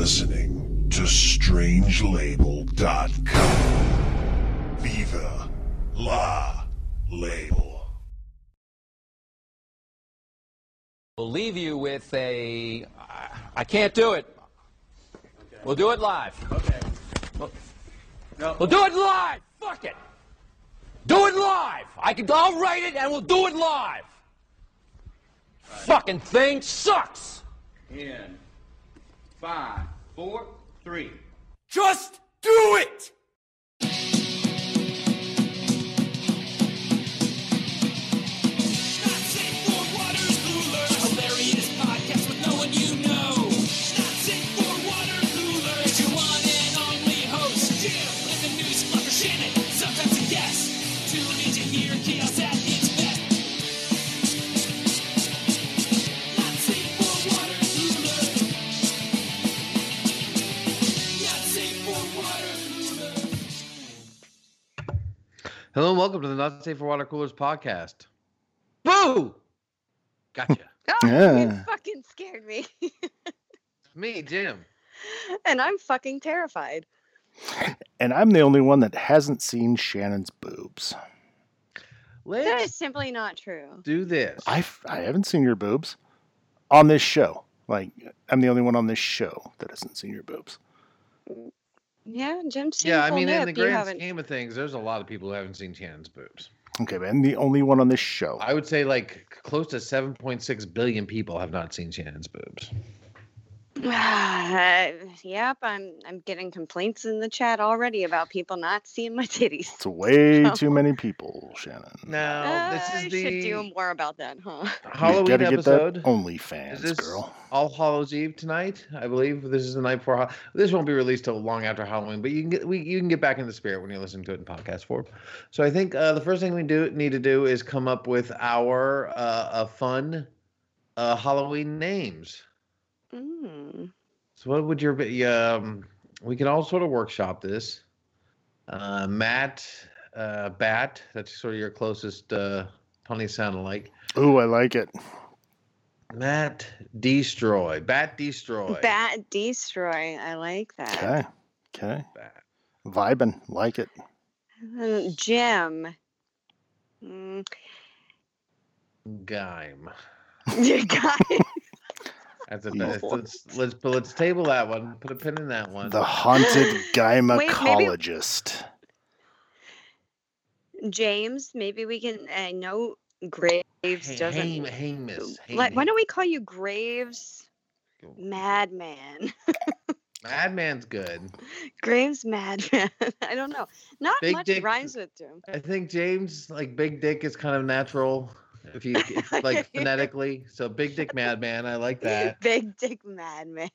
listening to strangelabel.com. Viva la label. We'll leave you with a. I can't do it. We'll do it live. Okay. We'll, No. we'll do it live. Fuck it. Do it live. I can. I'll write it and we'll do it live. Fucking thing sucks. In five, four, three. Just do it. Hello and welcome to the Not Safe for Water Coolers podcast. Boo! Gotcha. Oh, Yeah. you fucking scared me. Me, Jim. and I'm fucking terrified. And I'm the only one that hasn't seen Shannon's boobs. That Let's is simply not true. do this. I I haven't seen your boobs on this show. Like I'm the only one on this show that hasn't seen your boobs. Yeah, Jim's seen yeah, I mean, in the you grand scheme of things, there's a lot of people who haven't seen Shannon's boobs. Okay, but I'm the only one on this show. I would say like close to 7.6 billion people have not seen Shannon's boobs. yep, I'm I'm getting complaints in the chat already about people not seeing my titties. It's way No. too many people, Shannon. Now, Uh, this is is should do more about that, huh? Halloween gotta get episode. that OnlyFans, Is this girl. All Hallows Eve tonight? I believe this is the night before. Hall- This won't be released till long after Halloween, but you can get we you can get back in the spirit when you're listening to it in podcast form. So I think uh, the first thing we do need to do is come up with our uh, a fun uh, Halloween names. Mm. So what would your be? Um, we can all sort of workshop this. Uh, Matt, uh, Bat. That's sort of your closest uh, funny sound alike. Ooh, I like it. Matt Destroy. Bat Destroy. Bat destroy. I like that. Okay. Okay. Bat. Vibing. Like it. Uh, Jim. Mm. Gime. Guy. That's a, Yeah. let's, let's let's but let's table that one. Put a pin in that one. The haunted gynecologist. gynecologist. James, maybe we can. I know Graves Hey, doesn't. Haim, Hamus, like, why don't we call you Graves Madman? Madman's good. Graves Madman. I don't know. Not Big much Dick- rhymes with him. I think James like Big Dick is kind of natural if you if, like phonetically. So Big Dick Madman, I like that. Big Dick Madman.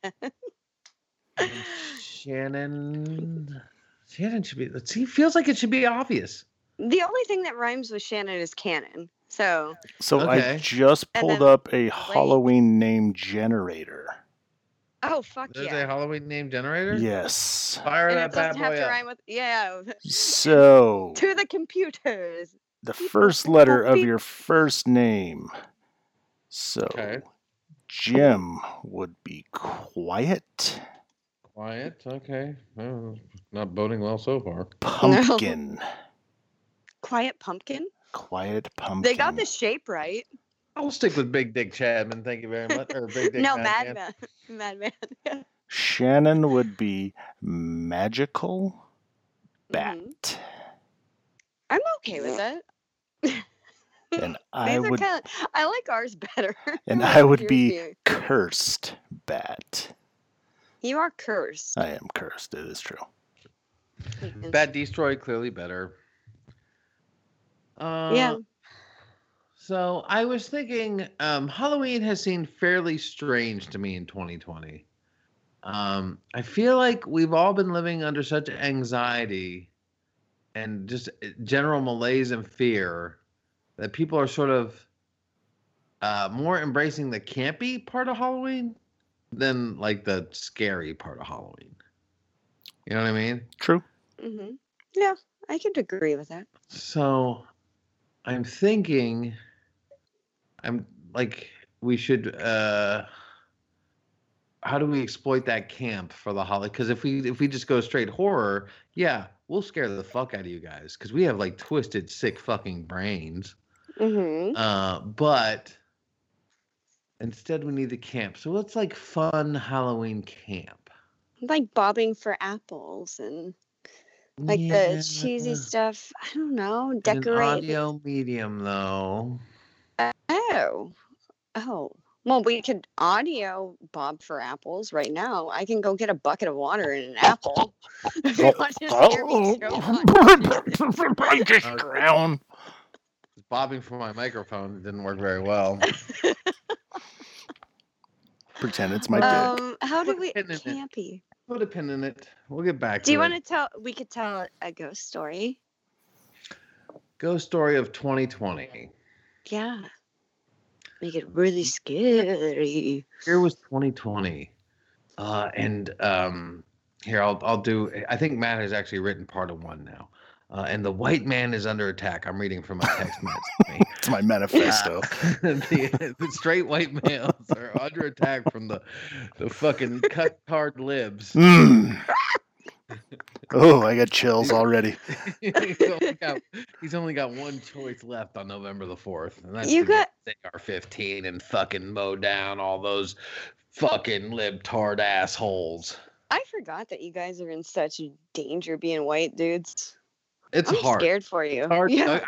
Shannon. Shannon should be. Let's see. Feels like it should be obvious. The only thing that rhymes with Shannon is canon. So So I just pulled up a Halloween name generator. Oh fuck There's yeah. a Halloween name generator. Yes. Fire and that it bad have boy to up. rhyme with yeah. So To the computers. The first letter of your first name. So Okay. Jim would be quiet. Quiet. Okay. Well, not boding well so far. Pumpkin. Quiet pumpkin. Quiet pumpkin. They got the shape right. I'll stick with Big Dick Chadman. Thank you very much. Or Big Dick no, Madman. Madman. Madman. Shannon would be magical bat. Mhm. I'm okay with that. And I These are would kind of. I like ours better. and I would be better. cursed bat. You are cursed. I am cursed, it is true. Bad Destroy clearly better. Uh, yeah. So I was thinking, um, Halloween has seemed fairly strange to me in 2020. Um, I feel like we've all been living under such anxiety and just uh, general malaise and fear that people are sort of uh, more embracing the campy part of Halloween than like the scary part of Halloween. You know what I mean? True. hmm Yeah, I could agree with that. So I'm thinking I'm like we should uh how do we exploit that camp for the holiday? Because if we if we just go straight horror, yeah, we'll scare the fuck out of you guys because we have like twisted, sick fucking brains. Mm-hmm. Uh, but instead, we need the camp. So what's like fun Halloween camp? Like bobbing for apples and like the cheesy stuff. I don't know. Decorate. audio medium though. Oh. Oh. Well, we could audio bob for apples right now. I can go get a bucket of water and an apple. if you want to scare me so. I just Okay. drown. Bobbing for my microphone didn't work very well. Pretend it's my dick. Um, how do Put a we pin in it. campy? Put a pin in it. We'll get back. To it. Do you to want to tell? We could tell a ghost story. Ghost story of 2020. Yeah. Make it really scary. Here was 2020, uh, and um, here I'll I'll do. I think Matt has actually written part of one now. Uh, and the white man is under attack. I'm reading from my text Matt sent me. It's my manifesto. the, the straight white males are under attack from the the fucking cut card libs. Mm. Oh, I got chills already. he's, only got, he's only got one choice left on November the fourth, and that's You to get got- AR-15 and fucking mow down all those fucking libtard assholes. I forgot that you guys are in such danger being white dudes. It's I'm hard. scared for you. Hard. Yeah.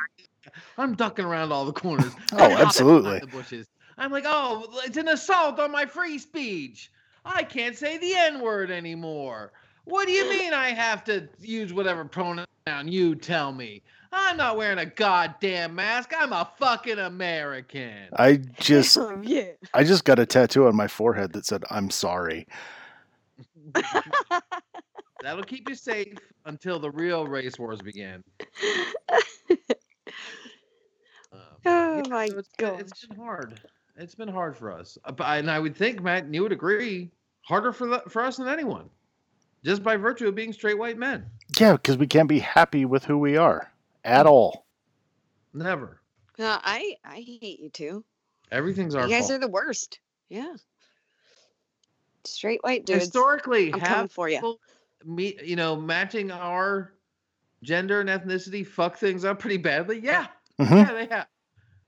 I, am ducking around all the corners. Oh, I'm absolutely. The bushes. I'm like, oh, it's an assault on my free speech. I can't say the N word anymore. What do you mean I have to use whatever pronoun you tell me? I'm not wearing a goddamn mask. I'm a fucking American. I just yeah. I just got a tattoo on my forehead that said I'm sorry. That'll keep you safe until the real race wars begin. Um, Oh yeah, my so it's, been- it's gosh. been hard. It's been hard for us, Uh, but I- and I would think Matt, and you would agree, harder for the, for us than anyone, just by virtue of being straight white men. Yeah, because we can't be happy with who we are at all. Never. No, I I hate you too. Everything's our You guys fault. are the worst. Yeah. Straight white dudes. Historically, I'm coming for ya. people Me, you know, matching our gender and ethnicity fuck things up pretty badly. Yeah, Mhm. yeah, they have.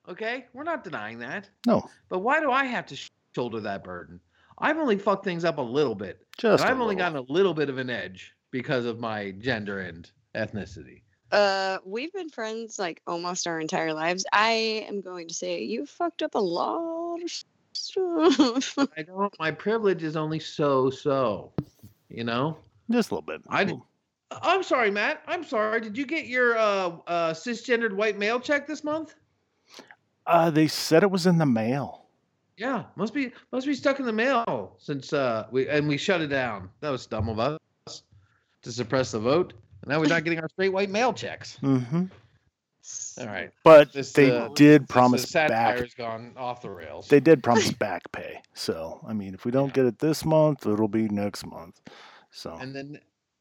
Okay, we're not denying that. No, But why do I have to sh- shoulder that burden? I've only fucked things up a little bit. Just and a I've only gotten a little bit of an edge because of my gender and ethnicity. Uh, we've been friends like almost our entire lives. I am going to say you fucked up a lot of stuff. I don't. My privilege is only so so. You know. just a little bit. I. I'm sorry, Matt. I'm sorry. Did you get your uh, uh, cisgendered white male check this month? Uh, they said it was in the mail. Yeah, must be must be stuck in the mail since uh we and we shut it down. That was dumb of us to suppress the vote. And now we're not getting our straight white mail checks. hmm All right, But This, they uh, did this, promise the satire back. has gone off the rails. They did promise back pay. So I mean, if we don't get it this month, it'll be next month. So And then,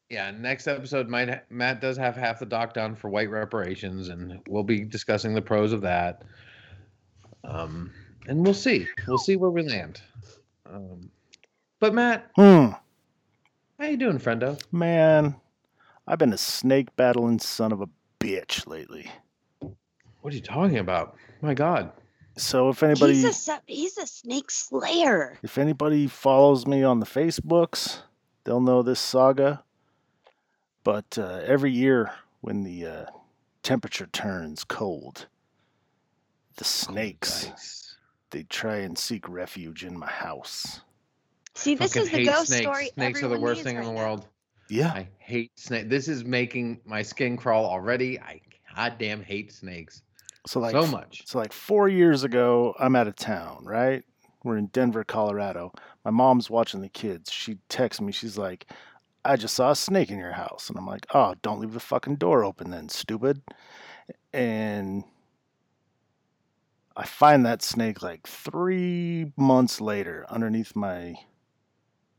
yeah, next episode, might ha- Matt does have half the doc done for white reparations, and we'll be discussing the pros of that. Um, and we'll see. We'll see where we land. Um, but Matt, hmm, how you doing, friendo? man, I've been a snake battling son of a bitch lately. What are you talking about? My God. So if anybody he's a he's a snake slayer. if anybody follows me on the Facebooks, they'll know this saga. But uh, every year when the uh, temperature turns cold, the snakes Nice. They try and seek refuge in my house. See, this is the hate ghost snakes. story. Snakes are the worst needs thing in the now. world. Yeah, I hate snakes. This is making my skin crawl already. I goddamn hate snakes so like so much. So like four years ago, I'm out of town, right? We're in Denver, Colorado. My mom's watching the kids. She texts me. She's like, "I just saw a snake in your house," and I'm like, "Oh, don't leave the fucking door open, then, stupid." And I find that snake like three months later underneath my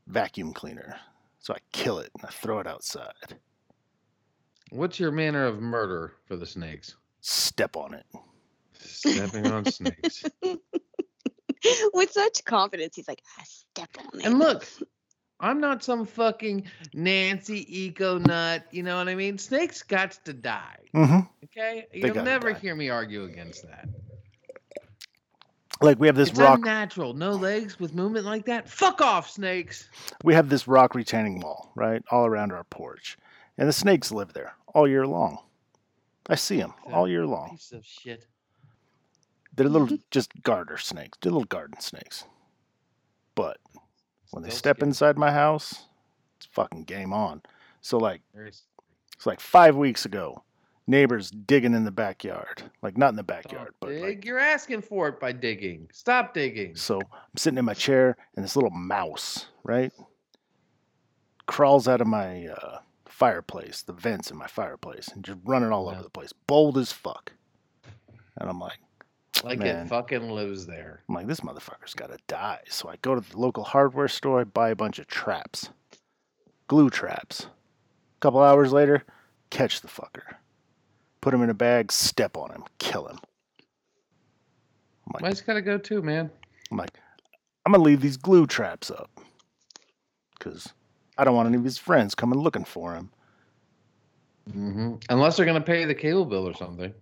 vacuum cleaner. So I kill it and I throw it outside. What's your manner of murder for the snakes? Step on it. Stepping on snakes. with such confidence. He's like, I step on it. And look, I'm not some fucking Nancy eco nut. You know what I mean? Snakes got to die. hmm Okay, you'll never die. hear me argue against that. Like we have this it's rock. unnatural. No legs with movement like that. Fuck off, snakes. we have this rock retaining wall, right, all around our porch, and the snakes live there all year long. I see them all year long. Piece of shit. They're little, just garter snakes. They're little garden snakes. But when they Still step scary. inside my house, it's fucking game on. So like, it's like five weeks ago, neighbors digging in the backyard, like not in the backyard, but Dig, like. you're asking for it by digging. Stop digging. So I'm sitting in my chair, and this little mouse, right, crawls out of my uh, fireplace, the vents in my fireplace, and just running all Yeah. over the place, bold as fuck. And I'm like. Like Man. it fucking lives there. I'm like, this motherfucker's got to die. So I go to the local hardware store, I buy a bunch of traps, glue traps. A couple hours later, catch the fucker. Put him in a bag, step on him, kill him. I'm like, Mine's gotta go too, man. I'm like, I'm gonna leave these glue traps up, cause I don't want any of his friends coming looking for him. hmm Unless they're gonna pay the cable bill or something.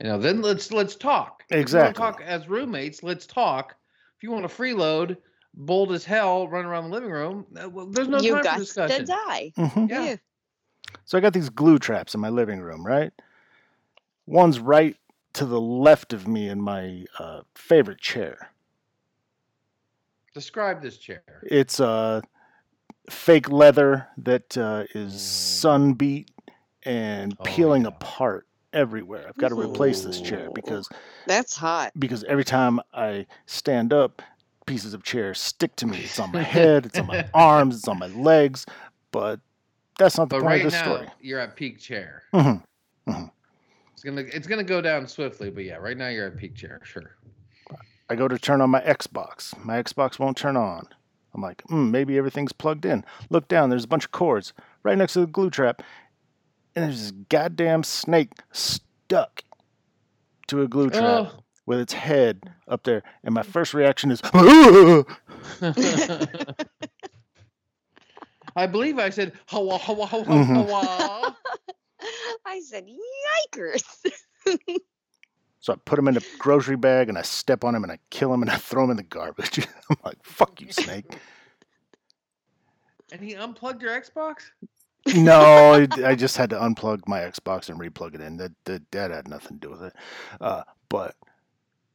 You know, then let's let's talk. If you wanna Exactly. talk as roommates. Let's talk. If you want to freeload, bold as hell, run around the living room, uh, well, there's no you time got for discussion. to die. hmm Yeah. Yeah. So I got these glue traps in my living room, right? One's right to the left of me in my uh, favorite chair. Describe this chair. It's a fake leather that uh, is Mm. sun beat and Oh, peeling yeah. apart everywhere. I've got to replace this chair because That's hot. because every time I stand up, pieces of chair stick to me. It's on my head, it's on my arms, it's on my legs, but that's not the But point right of the now, story. you're at peak chair. Mhm, mhm. It's gonna it's gonna go down swiftly, but yeah, right now you're at peak chair. Sure. I go to turn on my Xbox. My Xbox won't turn on. I'm like, mm, maybe everything's plugged in. Look down, there's a bunch of cords right next to the glue trap, and there's this goddamn snake stuck to a glue trap Oh. with its head up there. And my first reaction is, I believe I said hawa hawa hawa Mhm. hawa. I said, yikers. so I put him in a grocery bag and I step on him and I kill him and I throw him in the garbage. I'm like, fuck you, snake. And he unplugged your Xbox? no, I just had to unplug my Xbox and replug it in. That that, that had nothing to do with it. Uh, but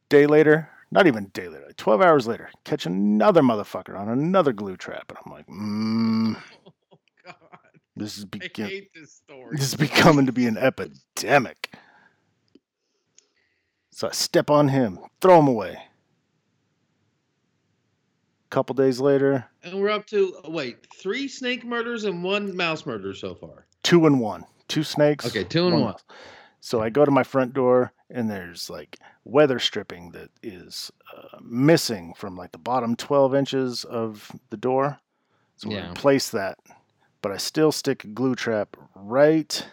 day later, not even day later, like twelve hours later, catch another motherfucker on another glue trap, and I'm like, mm, God. This is I hate this story. this is becoming to be an epidemic. So I step on him, throw him away. A couple days later, And we're up to wait, three snake murders and one mouse murder so far. two and one, two snakes. Okay, two and one. mouse. So I go to my front door, and there's like weather stripping that is uh, missing from like the bottom 12 inches of the door. So we replace that, but I still stick a glue trap right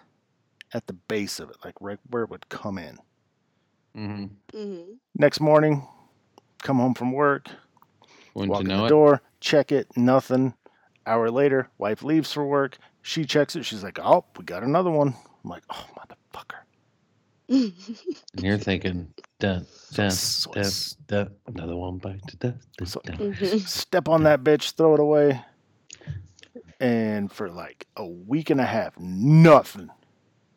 at the base of it, like right where it would come in. Mm-hmm. Mm-hmm. Next morning, come home from work, Wouldn't walk you in the it? door, check it, nothing. Hour later, wife leaves for work. She checks it. She's like, "Oh, we got another one." I'm like, "Oh, motherfucker!" And you're thinking, dun, dun, So I dun, dun, another one bite to death. dun, So- dun. Mhm. Step on that bitch, throw it away, and for like a week and a half, nothing.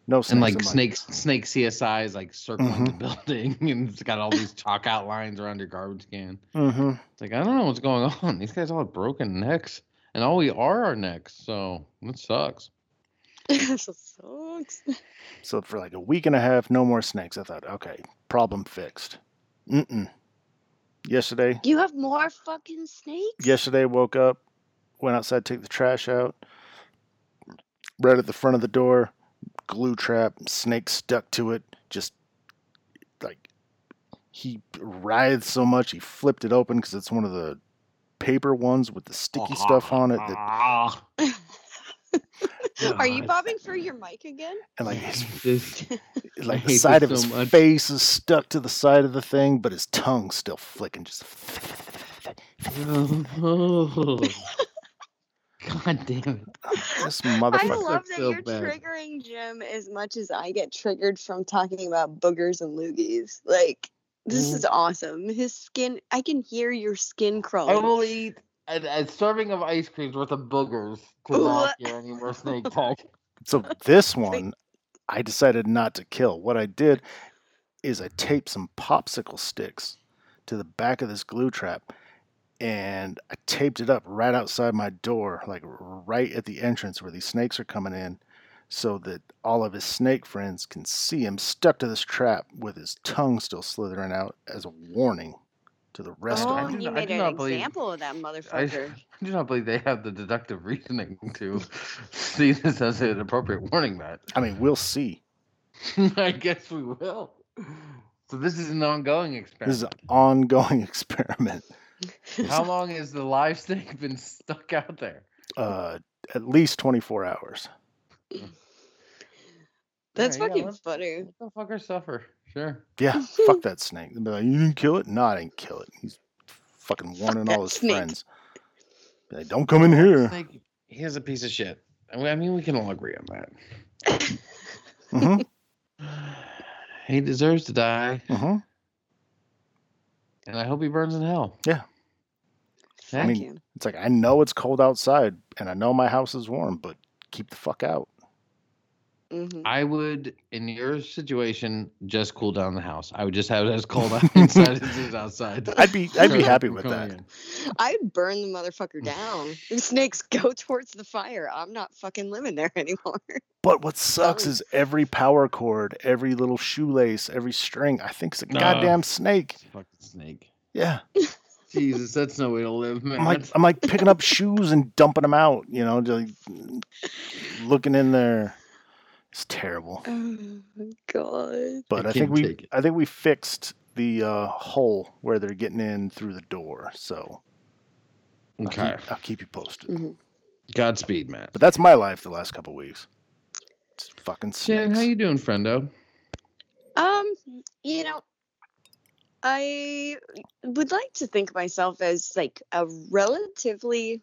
No snakes And like in my- snakes, snake CSI is like circling Mhm. the building, and it's got all these chalk outlines around your garbage can. Mhm. It's like I don't know what's going on. These guys all have broken necks, and all we are are necks. So that sucks. That sucks. So for like a week and a half, no more snakes. I thought, okay, problem fixed. Mm-mm. Yesterday, You have more fucking snakes? yesterday woke up, went outside, to take the trash out. Right at the front of the door, glue trap, snake stuck to it. Just like he writhed so much, he flipped it open because it's one of the paper ones with the sticky uh-huh. stuff on it. That. Are you bobbing for your mic again? and like his This, like the side this of his much. face is stuck to the side of the thing, but his tongue's still flicking. Just oh, God damn it. this I motherfucker. love that so you're bad. triggering Jim as much as I get triggered from talking about boogers and loogies. Like, this Mm. is awesome. His skin, I can hear your skin crawling. I will eat a, a serving of ice cream worth of boogers to not hear any more snake talk. So this one, I decided not to kill. What I did is I taped some popsicle sticks to the back of this glue trap, and I taped it up right outside my door, like right at the entrance where these snakes are coming in, so that all of his snake friends can see him stuck to this trap with his tongue still slithering out as a warning to the rest oh, of I them. do you not- I made do an not believe- example of that I, motherfucker. I do not believe they have the deductive reasoning to see this as an appropriate warning, Matt. I mean, we'll see. I guess we will. So this is an ongoing experiment. This is an ongoing experiment. How long has the live snake been stuck out there? Uh, at least 24 hours. That's Alright, yeah, fucking let- funny. Let the fucker suffer. Sure. Yeah, fuck that snake. Be like, you didn't kill it? No, I didn't kill it. He's fucking warning that all his snake. friends. Be like, don't come in here. Snake, he is a piece of shit. I mean, I mean, we can all agree on that. hmm He deserves to die, hmm and I hope he burns in hell. Yeah. Fuck mean- him. It's like, I know it's cold outside and I know my house is warm, but keep the fuck out. Mhm. I would, in your situation, just cool down the house. I would just have it as cold inside as it is outside. I'd be I'd be happy with that. in. I'd burn the motherfucker down. The snakes go towards the fire. I'm not fucking living there anymore. But what sucks is every power cord, every little shoelace, every string, I think it's a Ah. goddamn snake. Fucking snake. Yeah. Jesus, that's no way to live, man. I'm like I'm like picking up shoes and dumping them out, you know, just looking in there. It's terrible. Oh god. But I I, think we it. I think we fixed the uh, hole where they're getting in through the door. So I'll keep- okay. I'll keep you posted. Mhm. Godspeed, man. But that's my life the last couple weeks. It's fucking Shannon, snakes. how you doing, friendo? Um, you know, I would like to think of myself as like a relatively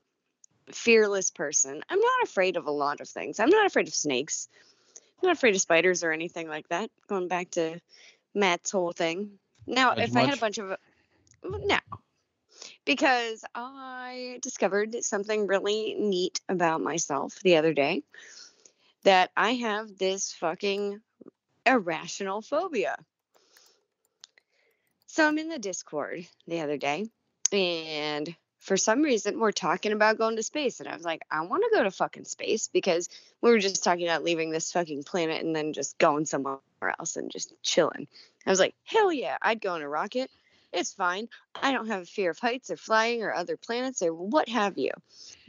fearless person. I'm not afraid of a lot of things. I'm not afraid of snakes. I'm not afraid of spiders or anything like that. Going back to Matt's whole thing. Now, if I had a bunch of no, because I discovered something really neat about myself the other day that I have this fucking irrational phobia. So I'm in the Discord the other day, and for some reason we're talking about going to space, and I was like, I want to go to fucking space because we were just talking about leaving this fucking planet and then just going somewhere else and just chilling. I was like, hell yeah, I'd go in a rocket. It's fine. I don't have a fear of heights or flying or other planets or what have you.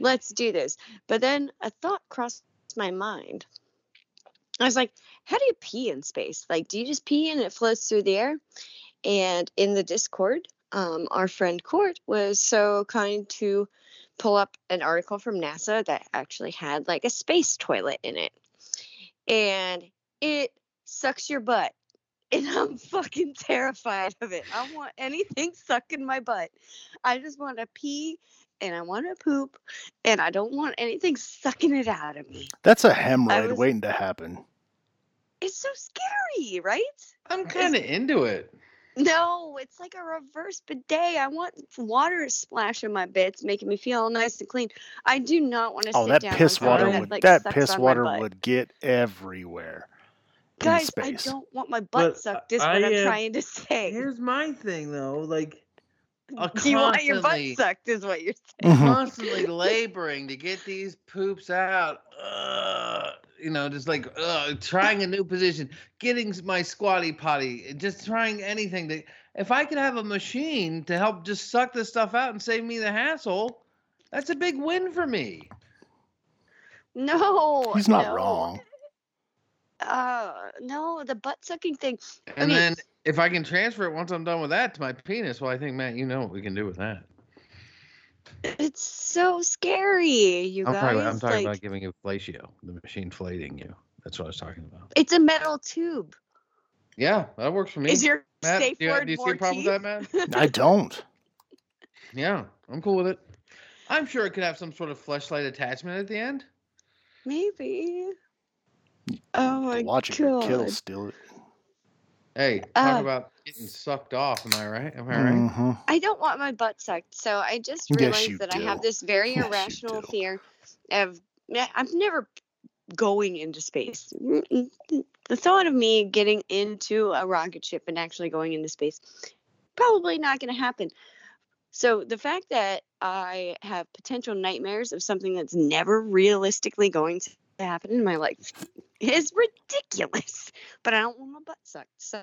Let's do this. But then a thought crossed my mind. I was like, how do you pee in space? Like, do you just pee and it floats through the air? And in the Discord, um, our friend Court was so kind to pull up an article from NASA that actually had like a space toilet in it. And it sucks your butt. And I'm fucking terrified of it. I want anything sucking my butt. I just want to pee and I want to poop and I don't want anything sucking it out of me. That's a hemorrhoid was- waiting to happen. It's so scary, right? I'm kind of into it. No, it's like a reverse bidet. I want water to splash in my bits, making me feel nice and clean. I do not want to Oh, sit that down piss water something would like, that piss water would get everywhere. in Guys. I don't want my butt But, sucked. Is I, what I'm uh, trying to say. Here's my thing, though. Like, uh, Do you want your butt sucked? Is what you're saying. Constantly laboring to get these poops out. Ugh, you know, just like ugh, trying a new position, getting my squatty potty, just trying anything to. If I could have a machine to help just suck this stuff out and save me the hassle, that's a big win for me. No, He's not no. wrong. Uh, no, the butt sucking thing. And mean- then if I can transfer it once I'm done with that to my penis, well, I think Matt, you know what we can do with that. It's so scary, you I'm guys. talking, I'm talking like, about giving you fellatio, the machine flating you. That's what I was talking about. it's a metal tube. Yeah, that works for me. Is your Matt, safe do you, word do you see a problem teeth? with that, Matt? I don't. Yeah, I'm cool with it. I'm sure it could have some sort of fleshlight attachment at the end. Maybe. Oh my Watching your god. kill still it. Hey, talk Uh, about getting sucked off. Am I right? Am I right? Mhm. I don't want my butt sucked, so I just realized you that I have this very Yes, irrational fear of. I'm never going into space. Mm, mm, The thought of me getting into a rocket ship and actually going into space, probably not going to happen. So the fact that I have potential nightmares of something that's never realistically going to happen in my life is ridiculous. But I don't want my butt sucked. So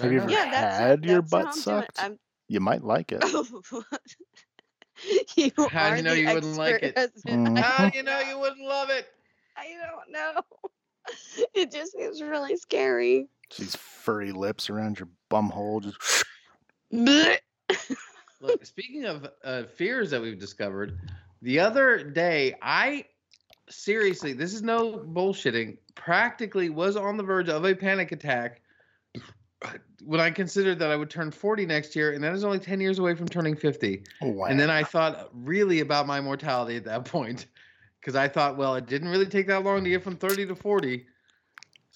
Have you ever yeah, that's had your that's butt I'm doing it. sucked? I'm You might like it. you How'd are you know you wouldn't like it? husband. Mhm. How do you know you wouldn't love it? I don't know. It just seems really scary. These furry lips around your bum hole. Just Look, speaking of uh, fears that we've discovered, the other day I seriously, this is no bullshitting, practically was on the verge of a panic attack uh, when I considered that I would turn 40 next year, and that is only 10 years away from turning 50. wow. And then I thought really about my mortality at that point because I thought, well, it didn't really take that long to get from 30 to 40.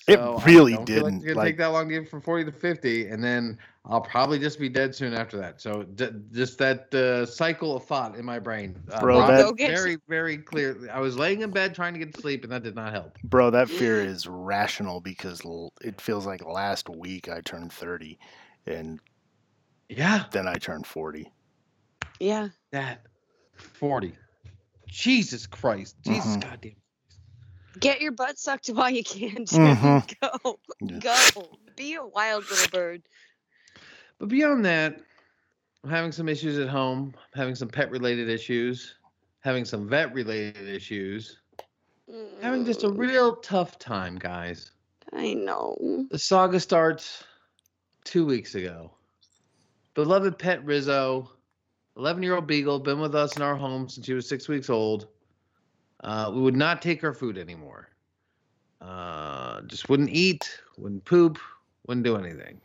It So I really don't like didn't, It's gonna like- take that long to get from 40 to 50, and then I'll probably just be dead soon after that. So d- just that uh, cycle of thought in my brain, uh, Bro, that- it Go get very, very clear. I was laying in bed trying to get to sleep, and that did not help. Bro, that fear is rational because l- it feels like last week I turned 30 and Yeah, then I turned 40. Yeah. that 40. Jesus Christ, Jesus Mhm. goddamn. Get your butt sucked while you can. Jim. Mhm. Go. Yeah. Go. Be a wild little bird. But beyond that, I'm having some issues at home, having some pet related issues, having some vet related issues, having just a Mm, real tough time, guys. I know. The saga starts two weeks ago. Beloved pet Rizzo, 11 year old Beagle, been with us in our home since she was six weeks old. Uh, we would not take our food anymore. Uh, just wouldn't eat, wouldn't poop, wouldn't do anything.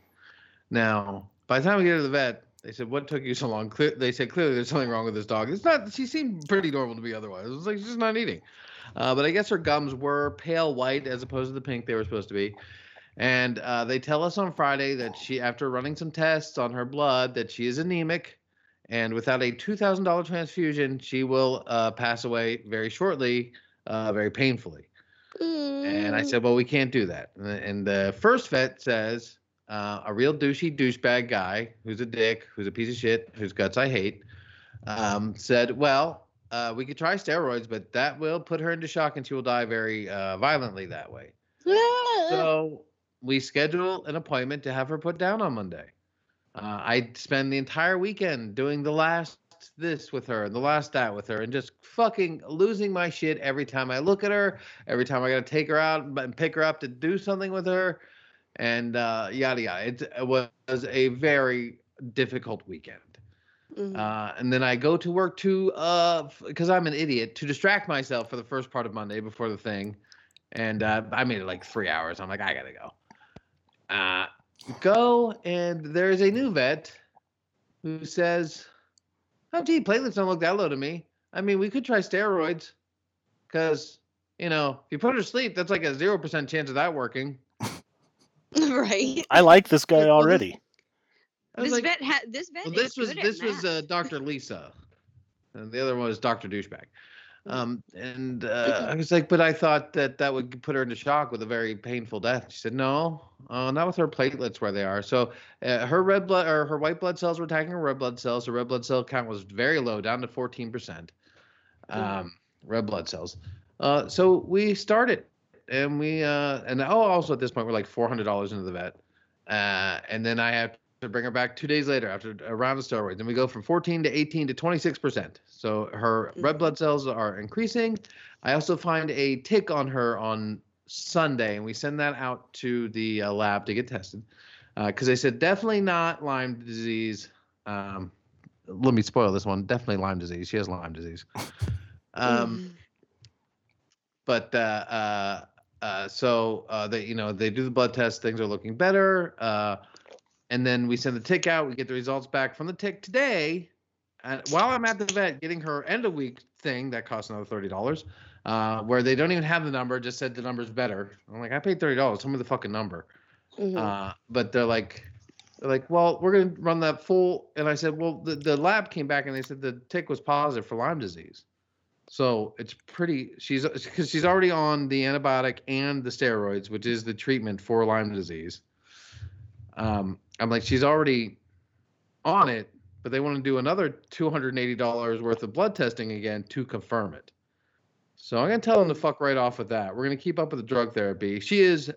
Now, by the time we get to the vet, they said, "What took you so long?" Cle- they said, "Clearly, there's something wrong with this dog." It's not. She seemed pretty normal to me otherwise. It was like she's just not eating. Uh, but I guess her gums were pale white as opposed to the pink they were supposed to be. And uh, they tell us on Friday that she, after running some tests on her blood, that she is anemic, and without a two thousand dollar transfusion, she will uh, pass away very shortly, uh, very painfully. And I Mm. said, well, we can't do that. And the, and the first vet says, uh, a real douchey douchebag guy who's a dick, who's a piece of shit, whose guts I hate, um, said, well, uh, we could try steroids, but that will put her into shock and she will die very uh, violently that way. Mm. So we schedule an appointment to have her put down on Monday. Uh, I spend the entire weekend doing the last this with her and the last that with her and just fucking losing my shit every time I look at her, every time I got to take her out and pick her up to do something with her, and uh, yada yada. It, it was a very difficult weekend. Mhm. Uh, and then I go to work to, because I'm an idiot, to distract myself for the first part of Monday before the thing. And uh, I made it like three hours. I'm like, I gotta go. Go, and there's a new vet who says, Oh, gee, platelets don't look that low to me. I mean, we could try steroids because, you know, if you put her to sleep, that's like a 0% chance of that working. right. I like this guy already. This like, vet ha- this vet well, is this was good this was uh, Dr. Lisa, and the other one was Dr. Douchebag. Um, and uh, I was like, but I thought that that would put her into shock with a very painful death. She said, no, uh, not with her platelets where they are. So uh, her red blood or her white blood cells were attacking her red blood cells. Her red blood cell count was very low, down to 14%. Um, red blood cells. Uh, so we started, and we uh, and oh, also at this point we're like $400 into the vet, uh, and then I have to bring her back two days later after a round of steroids, and we go from 14 to 18 to 26 percent. So her red Mhm. blood cells are increasing. I also find a tick on her on Sunday, and we send that out to the uh, lab to get tested because they said definitely not Lyme disease. Um, let me spoil this one. Definitely Lyme disease. She has Lyme disease. Um, but uh, uh, uh, so uh, they, you know, they do the blood test. Things are looking better. And then we send the tick out. We get the results back from the tick today. And while I'm at the vet getting her end of week thing, that costs another thirty dollars. Uh, where they don't even have the number, just said the number's better. I'm like, I paid thirty dollars. Tell me the fucking number. Mhm. Uh, but they're like, they're like, well, we're gonna run that full. And I said, well, the, the lab came back and they said the tick was positive for Lyme disease. So it's pretty. She's because she's already on the antibiotic and the steroids, which is the treatment for Lyme disease. Um, I'm like, she's already on it, but they want to do another two hundred and eighty dollars worth of blood testing again to confirm it. So I'm gonna tell them to fuck right off with that. We're gonna keep up with the drug therapy. She is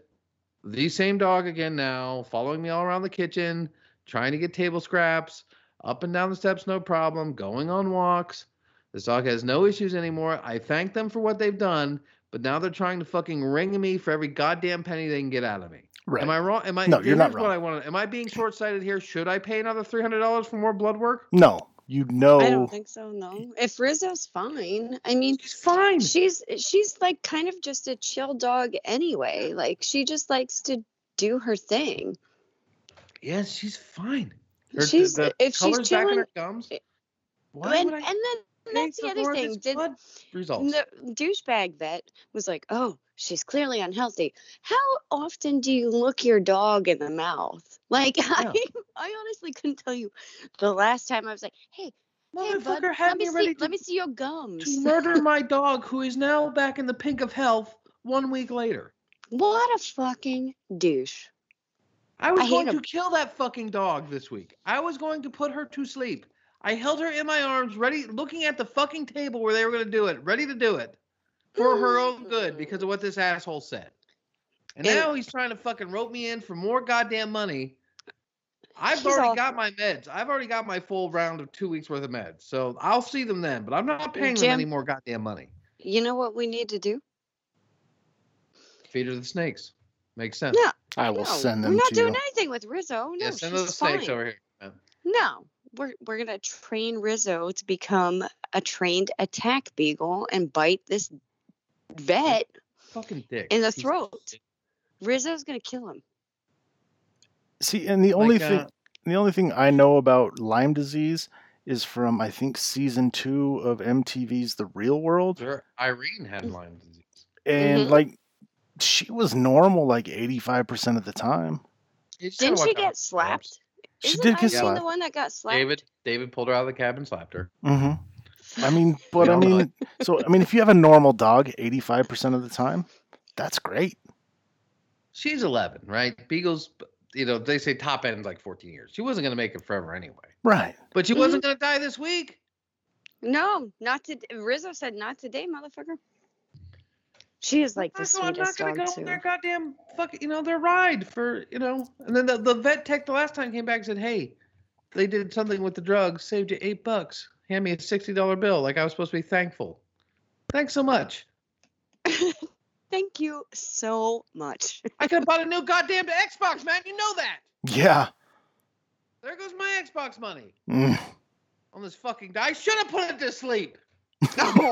the same dog again now, following me all around the kitchen, trying to get table scraps, up and down the steps, no problem, going on walks. This dog has no issues anymore. I thank them for what they've done, but now they're trying to fucking ring me for every goddamn penny they can get out of me. Right. Am I wrong? Am I? No, you're not here's What I want. Am I being short-sighted here? Should I pay another three hundred dollars for more blood work? no, you know. I don't think so. No. If Rizzo's fine, I mean, She's fine. she's she's like kind of just a chill dog anyway. Like she just likes to do her thing. Yes, she's fine. Her, She's- the if she's color's back in her gums. Eh, Why and, would I and then that's the other thing. Did results? the douchebag vet was like, "Oh, she's clearly unhealthy." How often do you look your dog in the mouth? Like I, I honestly couldn't tell you the last time I was like, "Hey, hey, bud, Motherfucker let me me see, ready to, let me see your gums." to murder my dog, who is now back in the pink of health one week later. What a fucking douche! I was I going to kill that fucking dog this week. I was going to put her to sleep. I held her in my arms, ready, looking at the fucking table where they were going to do it, ready to do it for her own good because of what this asshole said. And And- now he's trying to fucking rope me in for more goddamn money. I've already awful. got my meds. I've already got my full round of two weeks worth of meds. So I'll see them then, but I'm not paying them any more goddamn money. You know what we need to do? Feed her the snakes. Makes sense. No, I will no, send them. we're them not to doing you. anything with Rizzo. No, yeah, send her the snakes fine. over here. man. No, we're we're gonna train Rizzo to become a trained attack beagle and bite this vet. Fucking dick. In the He's- throat. Rizzo's gonna kill him. See, and the only Like, thing, uh, the only thing I know about Lyme disease is from I think season two of MTV's The Real World, Irene had Lyme disease. and Mhm. like she was normal like eighty five percent of the time. You just gotta Didn't she get slapped? She Isn't did get Irene slapped. the one that got slapped? David, David pulled her out of the cab and slapped her. hmm I mean, but I mean, so I mean, if you have a normal dog eighty five percent of the time, that's great. She's 11, right? Beagles, you know, they say top end's like 14 years. She wasn't going to make it forever anyway. Right. But she Mm-hmm. wasn't going to die this week. No, not to Rizzo said not today, motherfucker. She is like I'm the not, go- I'm not gonna go too. on their goddamn fucking, you know, their ride for, you know. And then the, the vet tech the last time came back and said, hey, they did something with the drugs, saved you eight bucks. Hand me a $60 bill. Like I was supposed to be thankful. Thanks so much. Thank you so much. I could have bought a new goddamn Xbox, man. You know that. Yeah. There goes my Xbox money Mm. on this fucking. I should have put it to sleep. No,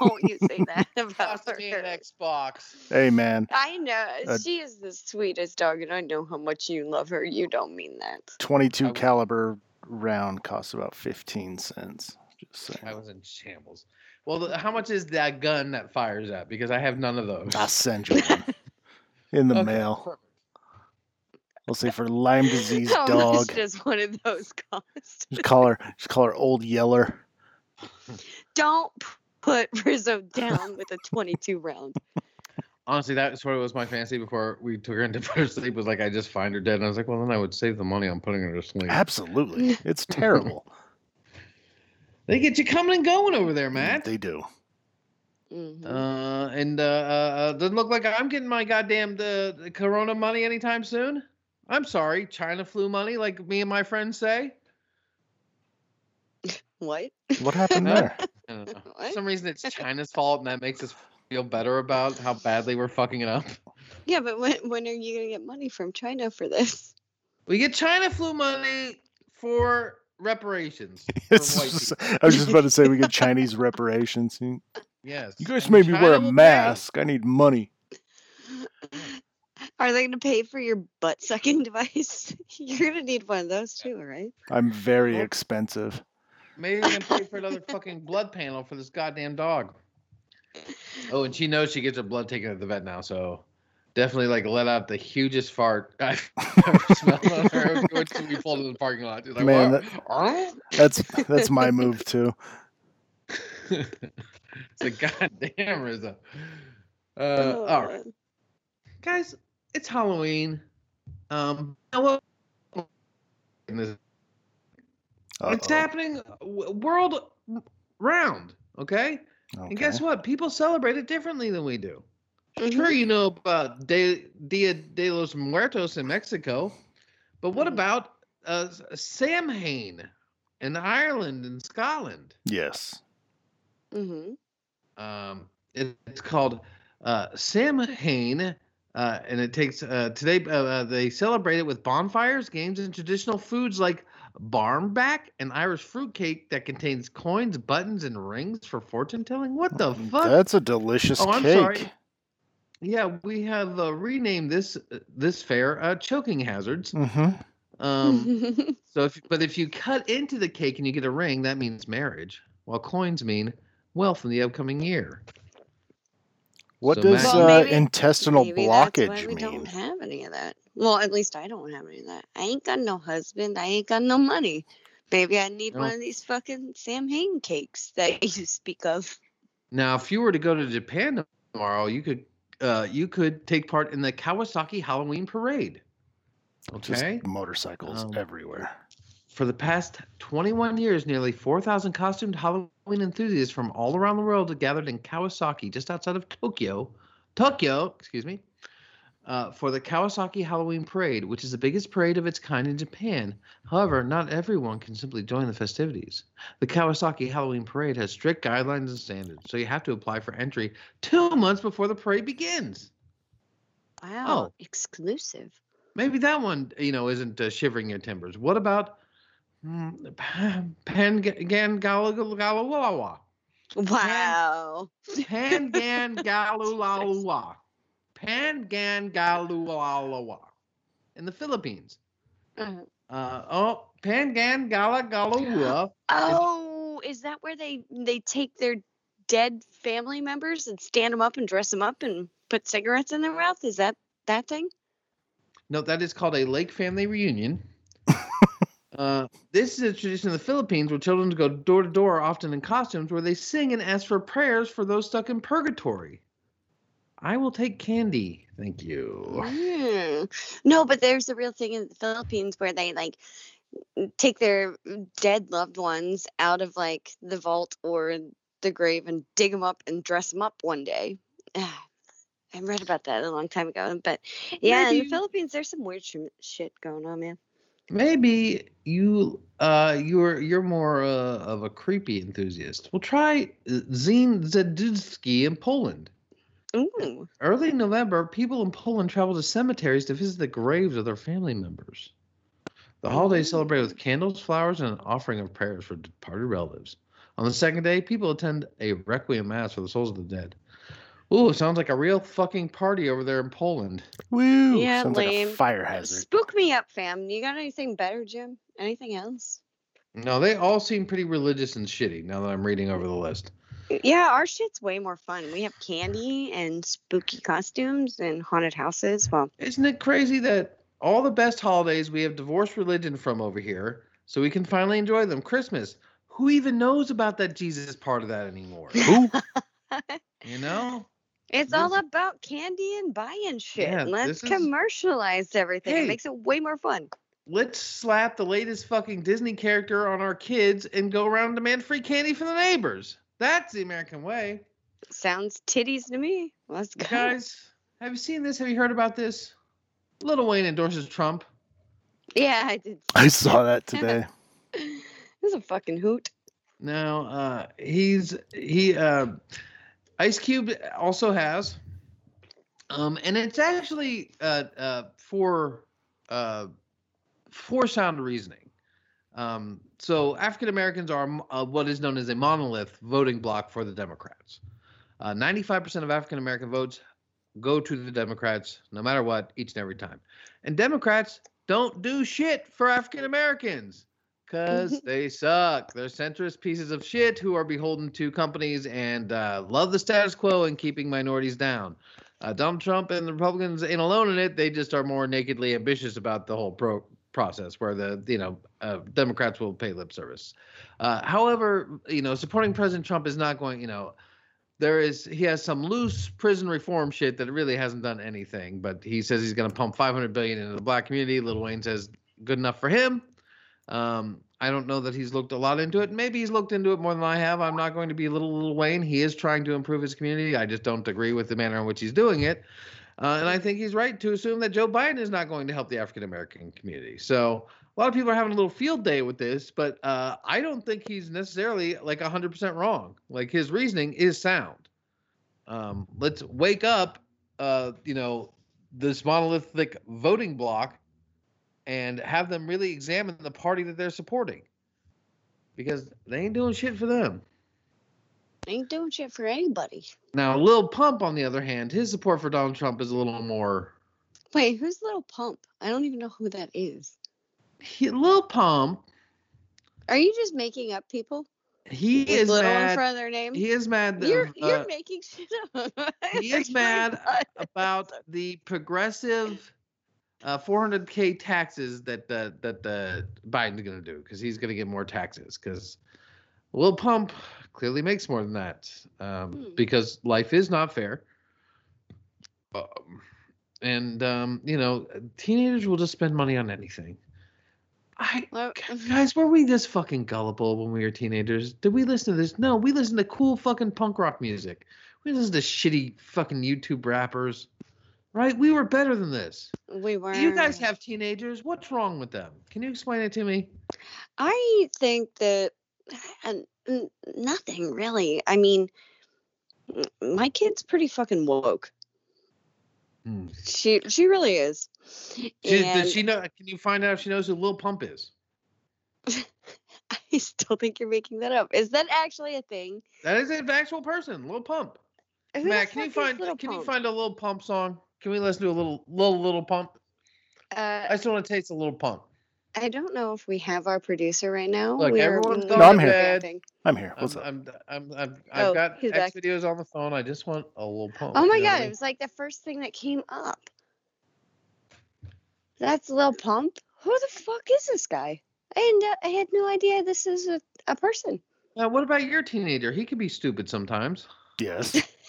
don't you say that about Cost me an. Xbox. Hey man, I know Uh, she is the sweetest dog, and I know how much you love her. You don't mean that. twenty two I w- caliber round costs about fifteen cents. Just I was in shambles. Well, the, how much is that gun that fires at? Because I have none of those. I'll send you one in the Okay, mail. perfect. I'll say for Lyme disease How dog. much does one of those cost? Just call her. Just call her Old Yeller. Don't put Rizzo down with a 22 round. Honestly, that sort of was my fancy before we took her into put her to sleep. Was like I just find her dead, and I was like, well, then I would save the money on putting her to sleep. Absolutely, it's terrible. They get you coming and going over there, Matt. They do. Mhm. Uh, and uh, uh, uh, doesn't look like I'm getting my goddamn the, the Corona money anytime soon. I'm sorry, China flu money, like me and my friends say. What? What happened there? I don't know. For some reason, it's China's fault, and that makes us feel better about how badly we're fucking it up. Yeah, but when when are you gonna get money from China for this? We get China flu money for reparations for white just- I was just about to say we get Chinese reparations. You Yes. you guys and made me wear a China will pay. mask. I need money. Are they going to pay for your butt sucking device? You're going to need one of those too, right? I'm very Well- expensive. Maybe we can pay for another fucking blood panel for this goddamn dog. Oh, and she knows she gets her blood taken at the vet now, so definitely like let out the hugest fart I've ever smelled on her when we pulled in the parking lot. Like, Man, "What?" That's that's my move too. it's like goddamn Rizzo. Uh, all right, guys, it's Halloween. Um? It's Uh-oh. happening world round. Okay? And guess what? People celebrate it differently than we do. Mhm. Sure, you know about De- Dia de los Muertos in Mexico, but what Mhm. about uh, Samhain in Ireland and Scotland? Yes. Mhm. Um, it- it's called uh, Samhain, uh, and it takes uh, today. Uh, uh, they celebrate it with bonfires, games, and traditional foods like barmbrack an Irish fruitcake that contains coins, buttons, and rings for fortune telling. What the fuck? That's a delicious Oh, I'm cake. sorry. Yeah, we have uh, renamed this uh, this fair uh, choking hazards. hmm Um, so, if but if you cut into the cake and you get a ring, that means marriage, while coins mean wealth in the upcoming year. What So does Matt- Well, uh, maybe- intestinal Maybe that's why blockage we mean? don't have any of that. Well, at least I don't have any of that. I ain't got no husband. I ain't got no money. Maybe I need one of these fucking Sam Hain cakes that you speak of. Now, if you were to go to Japan tomorrow, you could uh, you could take part in the Kawasaki Halloween Parade. Just Okay. motorcycles Um, everywhere. For the past 21 years, nearly 4,000 costumed Halloween enthusiasts from all around the world have gathered in Kawasaki, just outside of Tokyo, Tokyo, excuse me, uh, for the Kawasaki Halloween Parade, which is the biggest parade of its kind in Japan. However, not everyone can simply join the festivities. The Kawasaki Halloween Parade has strict guidelines and standards, so you have to apply for entry two months before the parade begins. Wow, Oh. exclusive. Maybe that one, you know, isn't uh, shivering your timbers. What about mm, Pan Galalawa? Wow. Pangan Galulawa. Pangan Galulawa. In the Philippines. Uh, Uh, oh, Pangan Galagalawa. Oh, is that where they they take their dead family members and stand them up and dress them up and put cigarettes in their mouth? Is that that thing? No, that is called a lake family reunion. Uh, this is a tradition in the Philippines where children go door to door, often in costumes, where they sing and ask for prayers for those stuck in purgatory. I will take candy, thank you. Mm. No, but there's a real thing in the Philippines where they like take their dead loved ones out of like the vault or the grave and dig them up and dress them up one day. I read about that a long time ago, but yeah, in the Philippines, there's some weird sh- shit going on, man. Maybe you uh you're you're more uh, of a creepy enthusiast. Well, try Zine Zadudzki in Poland. Ooh, Early November, people in Poland travel to cemeteries to visit the graves of their family members. The holiday is celebrated with candles, flowers, and an offering of prayers for departed relatives. On the second day, people attend a requiem mass for the souls of the dead. Ooh, sounds like a real fucking party over there in Poland. Woo! Yeah, Sounds lame. like a fire hazard. spook me up, fam. You got anything better, Jim? Anything else? No, they all seem pretty religious and shitty now that I'm reading over the list. Yeah, our shit's way more fun. We have candy and spooky costumes and haunted houses. Well, Isn't it crazy that all the best holidays we have divorced religion from over here so we can finally enjoy them? Christmas. Who even knows about that Jesus part of that anymore? Who? You know? It's This- all about candy and buying shit. Yeah, Let's this is- commercialize everything. Hey. It makes it way more fun. Let's slap the latest fucking Disney character on our kids and go around and demand free candy from the neighbors. That's the American way. Sounds titties to me. Let's go. Guys, have you seen this? Have you heard about this? Little Wayne endorses Trump. Yeah, I did. I saw that today. It was a fucking hoot. Now, uh, he's he uh, Ice Cube also has, um, and it's actually uh, uh, for uh, for sound reasoning. Um, so African Americans are uh, what is known as a monolith voting bloc for the Democrats. Uh, 95% of African American votes go to the Democrats, no matter what, each and every time. And Democrats don't do shit for African Americans because they suck. They're centrist pieces of shit who are beholden to companies and uh, love the status quo and keeping minorities down. Uh, Donald Trump and the Republicans ain't alone in it. They just are more nakedly ambitious about the whole pro- process, where the you know uh, Democrats will pay lip service. Uh, however, you know supporting President Trump is not going. You know, there is he has some loose prison reform shit that really hasn't done anything. But he says he's going to pump 500 billion into the black community. Little Wayne says good enough for him. Um, I don't know that he's looked a lot into it. Maybe he's looked into it more than I have. I'm not going to be little little Wayne. He is trying to improve his community. I just don't agree with the manner in which he's doing it. Uh, and I think he's right to assume that Joe Biden is not going to help the African American community. So a lot of people are having a little field day with this, but uh, I don't think he's necessarily like 100% wrong. Like his reasoning is sound. Um, let's wake up, uh, you know, this monolithic voting block and have them really examine the party that they're supporting because they ain't doing shit for them. They Ain't doing shit for anybody. Now, Lil Pump, on the other hand, his support for Donald Trump is a little more. Wait, who's Little Pump? I don't even know who that is. He, Lil Pump, Are you just making up people? he is little in mad. front of their name? He is mad. that, you're uh, you're making shit up. he is mad about the progressive uh, 400k taxes that uh, that uh, Biden's going to do because he's going to get more taxes because Lil Pump clearly makes more than that um, Hmm. because life is not fair. Um, and um, you know, teenagers will just spend money on anything. I guys, were we this fucking gullible when we were teenagers? Did we listen to this? No, we listened to cool fucking punk rock music. We listened to shitty fucking YouTube rappers. Right? We were better than this. we were. You guys have teenagers. What's wrong with them? Can you explain it to me? I think that and nothing really. I mean, my kid's pretty fucking woke. Hmm. She she really is. She, And does she know? Can you find out if she knows who Lil Pump is? I still think you're making that up. Is that actually a thing? That is an actual person, Lil Pump. Who Matt, can you find can you find a Lil Pump song? Can we listen to a little little little Pump? I Uh, just want to taste a little Pump. I don't know if we have our producer right now. Look, We are- everyone's No, I'm to here. bed. I'm here. What's I'm, up? I'm, I'm, I'm, I've Oh, got X back. videos on the phone. I just want a little pump. Oh my you I god, it was like the first thing that came up. That's Lil Pump. Who the fuck is this guy? And uh, I had no idea this is a, a person. Now, what about your teenager? He could be stupid sometimes. Yes.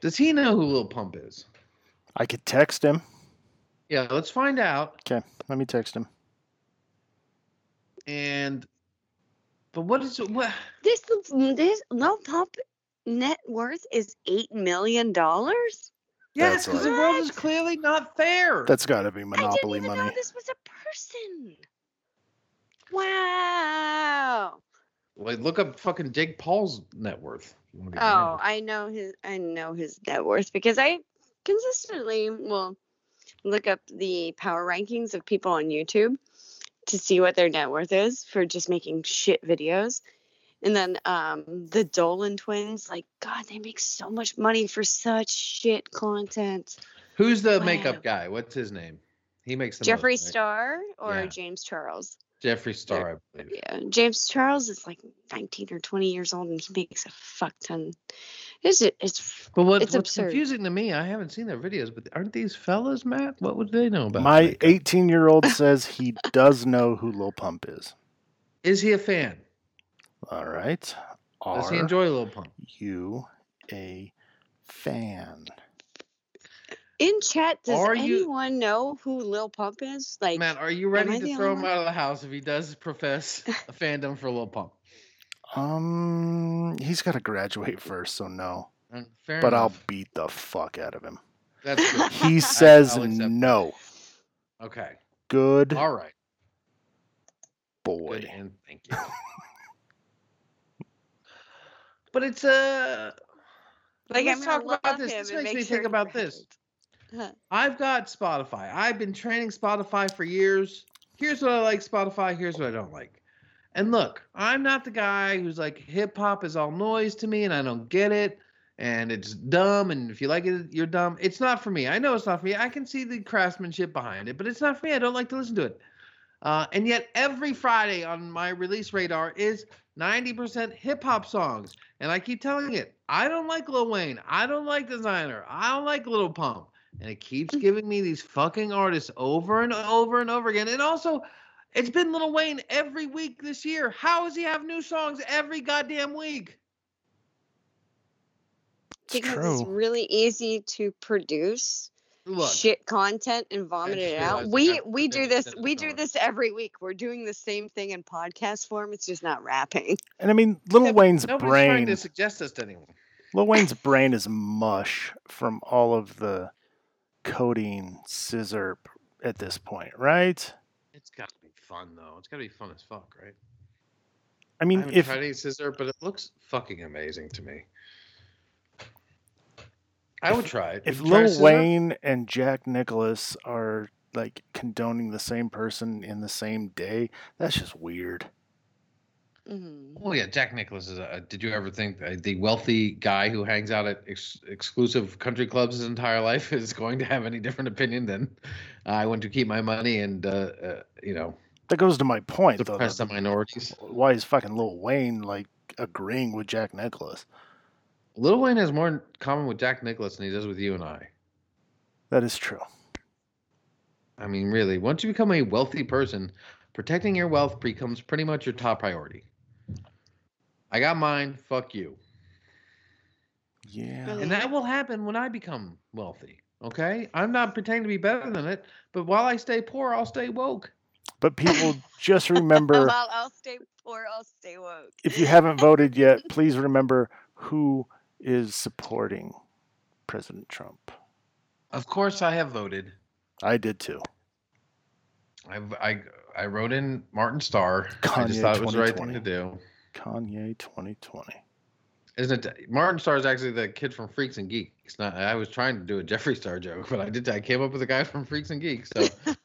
Does he know who Lil Pump is? I could text him. Yeah, let's find out. Okay, let me text him. And, but what is it? What? This this Lil Pump net worth is eight million dollars. Yes, That's because the world is clearly not fair. That's got to be monopoly I didn't monopoly even money. know this was a person. Wow. Like, look up fucking Jake Paul's net worth. If you wanna be Oh, honest. I know his I know his net worth because I consistently will look up the power rankings of people on YouTube to see what their net worth is for just making shit videos. And then um the Dolan twins, like God, they make so much money for such shit content. Who's the Wow. makeup guy? What's his name? He makes the Jeffrey most, right? Star or Yeah. James Charles? Jeffree Star, I believe. Yeah, James Charles is like 19 or 20 years old and he makes a fuck ton. It's it's But what, It's what's absurd. confusing to me, I haven't seen their videos, but aren't these fellas, Matt? What would they know about? My 18 year old says he does know who Lil Pump is. Is he a fan? All right. Does he enjoy Lil Pump? you a fan? In chat, does Are you- anyone know who Lil Pump is? Like, man, are you ready to throw him one? out of the house if he does profess a fandom for Lil Pump? Um, he's got to graduate first, so no. Uh, Fair But I'll beat the fuck out of him. That's good. He says I'll that. no. Okay. Good All right. boy. Good and thank you. but it's uh like let's I'm talk about this. This makes me sure think he about this. I've got Spotify. I've been training Spotify for years. here's what I like Spotify, here's what I don't like. And look, I'm not the guy who's like hip hop is all noise to me and I don't get it and it's dumb and if you like it you're dumb. It's not for me. I know it's not for me. I can see the craftsmanship behind it, but it's not for me. I don't like to listen to it. Uh, and yet every Friday on my release radar is 90% hip hop songs. And I keep telling it, I don't like Lil Wayne. I don't like Desiigner. I don't like Little Pump. And it keeps giving me these fucking artists over and over and over again. And also, it's been Lil Wayne every week this year. How does he have new songs every goddamn week? It's because true. it's really easy to produce Look, shit content and vomit just it out. We we do this we do this every week. We're doing the same thing in podcast form. It's just not rapping. And I mean, Little yeah, but Wayne's nobody's trying to suggest this to anyone. Lil Wayne's brain is mush from all of the codeine sizzurp at this point, right? It's got to be fun though. It's got to be fun as fuck, right? I I mean, haven't if tried any sizzurp, but it looks fucking amazing to me. I would try it. if try Lil? Wayne and Jack Nicklaus are like condoning the same person in the same day, that's just weird. Mhm. Oh yeah, Jack Nicklaus is. A, did you ever think that the wealthy guy who hangs out at ex- exclusive country clubs his entire life is going to have any different opinion than I want to keep my money and uh, uh, you know That goes to my point, though. suppress the minorities? Why is fucking Lil Wayne like agreeing with Jack Nicklaus? Lil Wayne has more in common with Jack Nicklaus than he does with you and I. That is true. I mean, really, once you become a wealthy person, protecting your wealth becomes pretty much your top priority. I got mine. Fuck you. Yeah. And that will happen when I become wealthy. Okay? I'm not pretending to be better than it, but while I stay poor, I'll stay woke. But people just remember Well, I'll stay poor. I'll stay woke. if you haven't voted yet, please remember who is supporting President Trump. Of course, I have voted. I did too. I I, I wrote in Martin Starr. I just thought it was the right thing to do. Kanye 2020. Isn't it? Martin Starr is actually the kid from Freaks and Geeks. Not. I was trying to do a Jeffree Star joke, but I did. I came up with a guy from Freaks and Geeks. So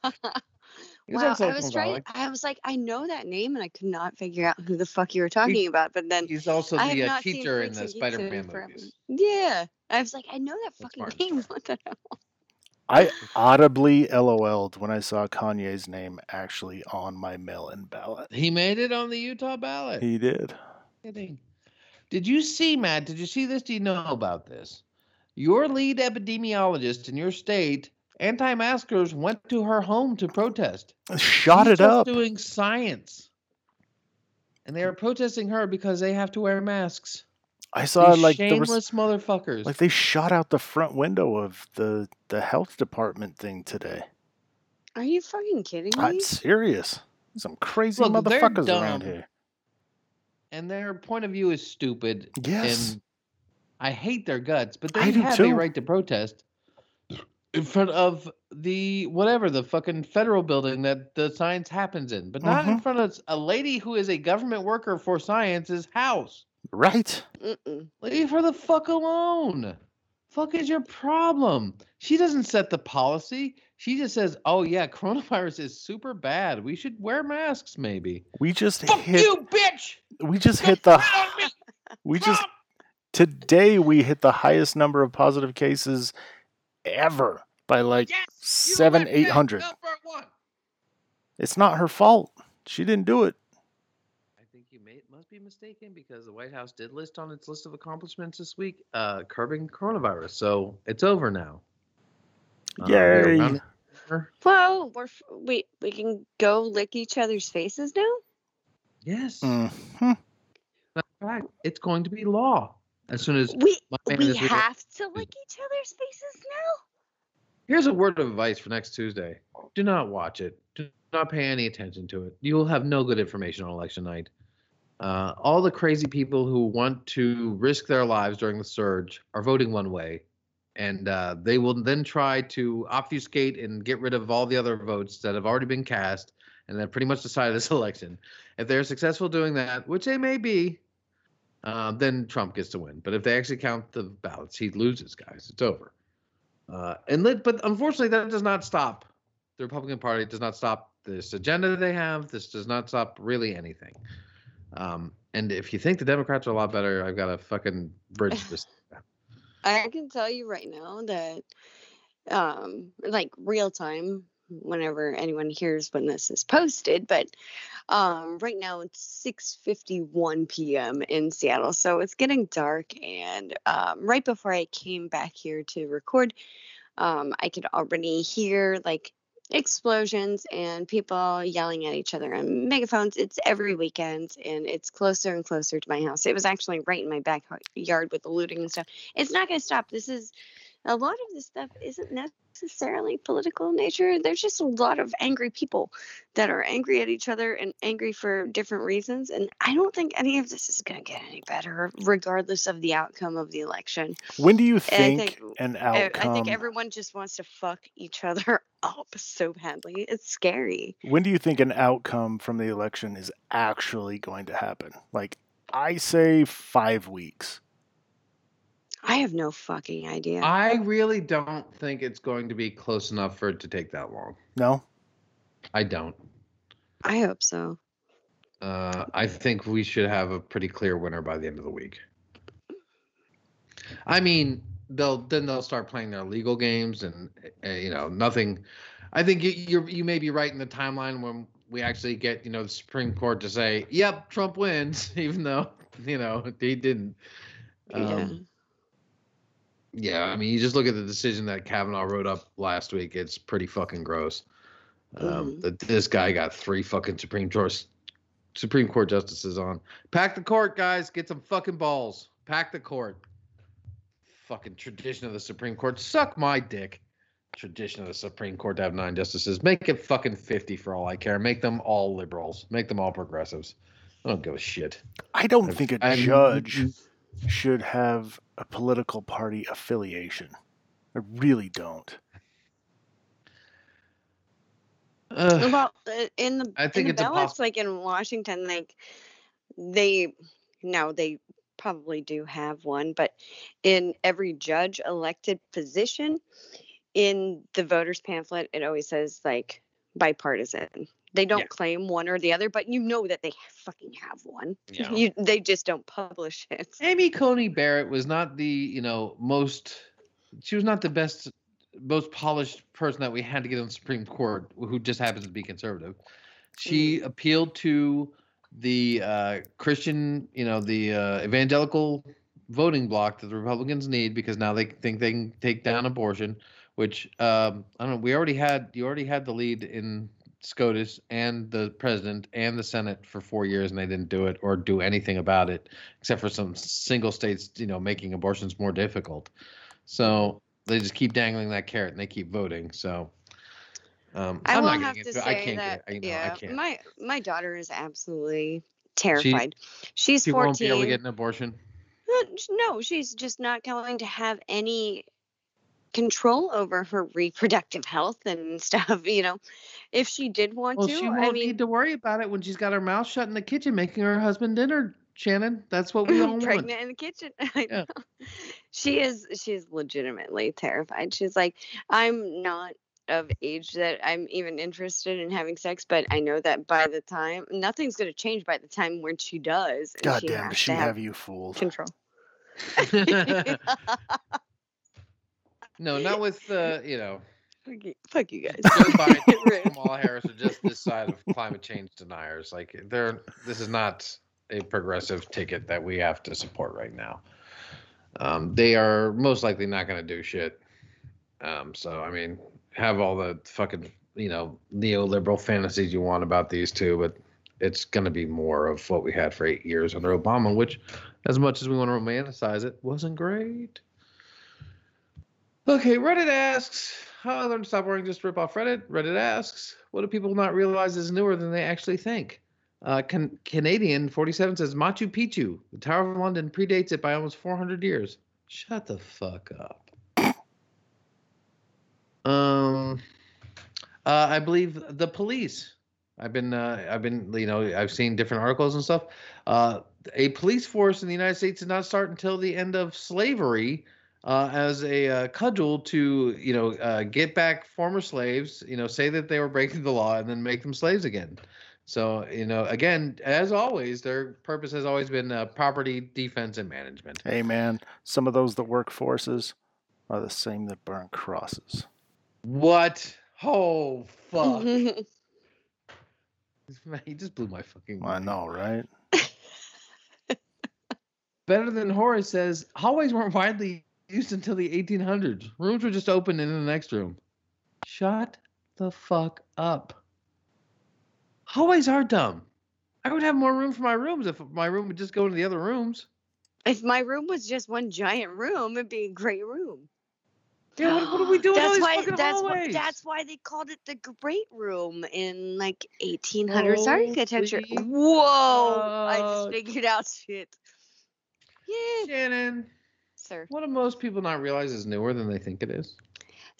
He was on wow, I was trying. Valley. I was like, I know that name, and I could not figure out who the fuck you were talking about. But then he's also the uh, teacher in the Spider-Man in movies. Yeah, I was like, I know that That's fucking Martin name. Starr. What the hell? I audibly LOL'd when I saw Kanye's name actually on my mail-in ballot. He made it on the Utah ballot. He did. kidding. Did you see, Matt? Did you see this? Do you know about this? Your lead epidemiologist in your state, anti-maskers, went to her home to protest. Shot She's it up. Doing science, and they are protesting her because they have to wear masks. I saw These like there was shameless motherfuckers. like they shot out the front window of the the health department thing today. Are you fucking kidding me? I'm serious. Some crazy Look, motherfuckers around here. and their point of view is stupid. Yes. And I hate their guts, but they do have too. a right to protest in front of the whatever the fucking federal building that the science happens in, but not in Mhm. front of a lady who is a government worker for science's house. Right. Mm-mm. Leave her the fuck alone. Fuck is your problem? She doesn't set the policy. She just says, "Oh yeah, coronavirus is super bad. We should wear masks, maybe." We just Fuck hit you, bitch! we just hit the Rat on me! we just today we hit the highest number of positive cases ever by like Yes, seven, went eight back hundred. number one. It's not her fault. She didn't do it. I think you may must be mistaken because the White House did list on its list of accomplishments this week, uh, curbing coronavirus. So it's over now. Uh, Yay. rounding. Well, we're f- we we can go lick each other's faces now. Yes. Mhm. Matter fact, it's going to be law as soon as. We we is re- have to lick each other's faces now. Here's a word of advice for next Tuesday: Do not watch it. Do not pay any attention to it. You will have no good information on election night. Uh, all the crazy people who want to risk their lives during the surge are voting one way, and uh, they will then try to obfuscate and get rid of all the other votes that have already been cast and that pretty much decided this election. If they're successful doing that, which they may be, uh, then Trump gets to win. But if they actually count the ballots, he loses, guys. It's over. Uh, and let, but unfortunately, that does not stop the Republican Party. Does not stop this agenda that they have. This does not stop really anything. Um, and if you think the Democrats are a lot better, I've got a fucking bridge this. I can tell you right now that, um, like real time, whenever anyone hears when this is posted, but um, right now it's 6:51 p.m. in Seattle, so it's getting dark. And um, right before I came back here to record, um, I could already hear like explosions and people yelling at each other on megaphones. It's every weekend and it's closer and closer to my house. It was actually right in my backyard with the looting and stuff. It's not going to stop. This is a lot of this stuff isn't necessarily political in nature. There's just a lot of angry people that are angry at each other and angry for different reasons. And I don't think any of this is going to get any better, regardless of the outcome of the election. When do you think, think an outcome? I think everyone just wants to fuck each other up so badly. It's scary. when do you think an outcome from the election is actually going to happen? Like, I say five weeks. I have no fucking idea. I really don't think it's going to be close enough for it to take that long. No, I don't. I hope so. Uh, I think we should have a pretty clear winner by the end of the week. I mean, they'll then they'll start playing their legal games, and uh, you know nothing. I think you you're, you may be right in the timeline when we actually get you know the Supreme Court to say, "Yep, Trump wins," even though you know he didn't. yeah. Um, yeah, I mean, you just look at the decision that Kavanaugh wrote up last week. It's pretty fucking gross. Um, Mhm. That this guy got three fucking Supreme Court Supreme Court justices on. Pack the court, guys. Get some fucking balls. Pack the court. Fucking tradition of the Supreme Court. Suck my dick. Tradition of the Supreme Court to have nine justices. Make it fucking fifty for all I care. Make them all liberals. Make them all progressives. I don't give a shit. I don't think a I'm- judge should have a political party affiliation. I really don't. Ugh. Well, uh, in the I think in it's the ballots, impossible. like in Washington, like they no, they probably do have one, but in every judge elected position, in the voters pamphlet, it always says like bipartisan. They don't Yeah. claim one or the other, but you know that they fucking have one. Yeah. You, they just don't publish it. Amy Coney Barrett was not the, you know, most she was not the best most polished person that we had to get on the Supreme Court who just happens to be conservative. She appealed to the uh, Christian, you know, the uh, evangelical voting block that the Republicans need because now they think they can take down abortion, which um, I don't know. We already had you already had the lead in SCOTUS and the president and the Senate for four years, and they didn't do it or do anything about it, except for some single states, you know, making abortions more difficult. So they just keep dangling that carrot and they keep voting. So um, I I'm will not have to. I say can't that get it. You know, yeah, I can't. my my daughter is absolutely terrified. She's She won't be able to get an abortion. Uh, No, she's just not going to have any control over her reproductive health and stuff. You know, if she did want Well, to, she won't mean, need to worry about it when she's got her mouth shut in the kitchen making her husband dinner. Shannon, that's what we all want. pregnant in the kitchen. I Yeah. know. She is. She's legitimately terrified. She's like, I'm not of age that I'm even interested in having sex, but I know that by the time nothing's going to change by the time when she does. and God she damn, does she have have you fooled? control. No, not with uh, you know. Fuck you, fuck you guys. Joe Biden and Kamala Harris are just this side of climate change deniers. Like they're this is not a progressive ticket that we have to support right now. Um, they are most likely not going to do shit. Um, so I mean, have all the fucking you know neoliberal fantasies you want about these two, but it's going to be more of what we had for eight years under Obama, which, as much as we want to romanticize it, wasn't great. Okay, Reddit asks, how I learned to stop worrying just rip off Reddit. Reddit asks, what do people not realize is newer than they actually think? Uh, can, Canadian 47 says Machu Picchu, the Tower of London predates it by almost 400 years. Shut the fuck up. Um, uh, I believe the police. I've been, uh, I've been, you know, I've seen different articles and stuff. Uh, a police force in the United States did not start until the end of slavery, uh, as a uh, cudgel to you know uh, get back former slaves. You know, say that they were breaking the law and then make them slaves again. So you know, again, as always, their purpose has always been uh, property defense and management. Hey man, some of those that work forces are the same that burn crosses. What? Oh fuck! Man, he just blew my fucking. I mind. know, right? Better than Horace says, hallways weren't widely used until the 1800s. Rooms were just open in the next room. Shut the fuck up. Hallways are dumb. I would have more room for my rooms if my room would just go into the other rooms. if my room was just one giant room, it'd be a great room. Yeah, what, what are we doing? That's why. That's why. That's why they called it the Great Room in like 1800s architecture. Holy Whoa! I just figured out shit. Yeah, Shannon, sir. what do most people not realize is newer than they think it is?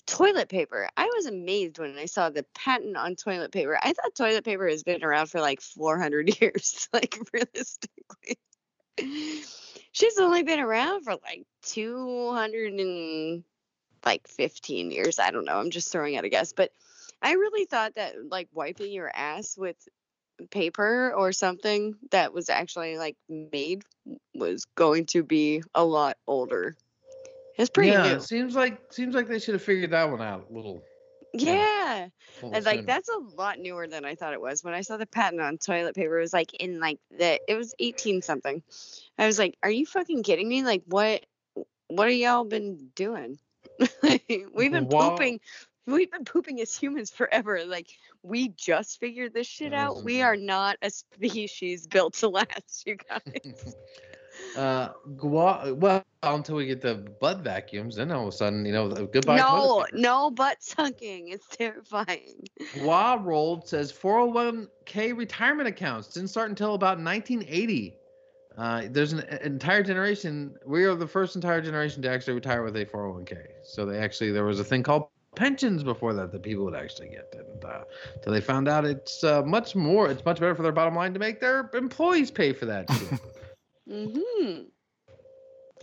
Toilet paper. I was amazed when I saw the patent on toilet paper. I thought toilet paper has been around for like 400 years. Like realistically, she's only been around for like 200 and like 15 years. I don't know. I'm just throwing out a guess, but I really thought that like wiping your ass with paper or something that was actually like made was going to be a lot older. It's pretty yeah, new. it seems like seems like they should have figured that one out a little. Yeah. little And like that's a lot newer than I thought it was. When I saw the patent on toilet paper, it was like in like the it was 18 something. I was like, "Are you fucking kidding me? Like what what have y'all been doing? we've been pooping we've been pooping as humans forever. Like we just figured this shit out. We Mhm. are not a species built to last, you guys. Uh, gua- well, until we get the butt vacuums, then all of a sudden, you know, goodbye. no, no butt sucking. It's terrifying. Gua rolled says 401k retirement accounts didn't start until about 1980. Uh, there's an an entire generation. We are the first entire generation to actually retire with a 401k. So they actually there was a thing called pensions before that that people would actually get, and uh, so they found out it's uh, much more. It's much better for their bottom line to make their employees pay for that shit. hmm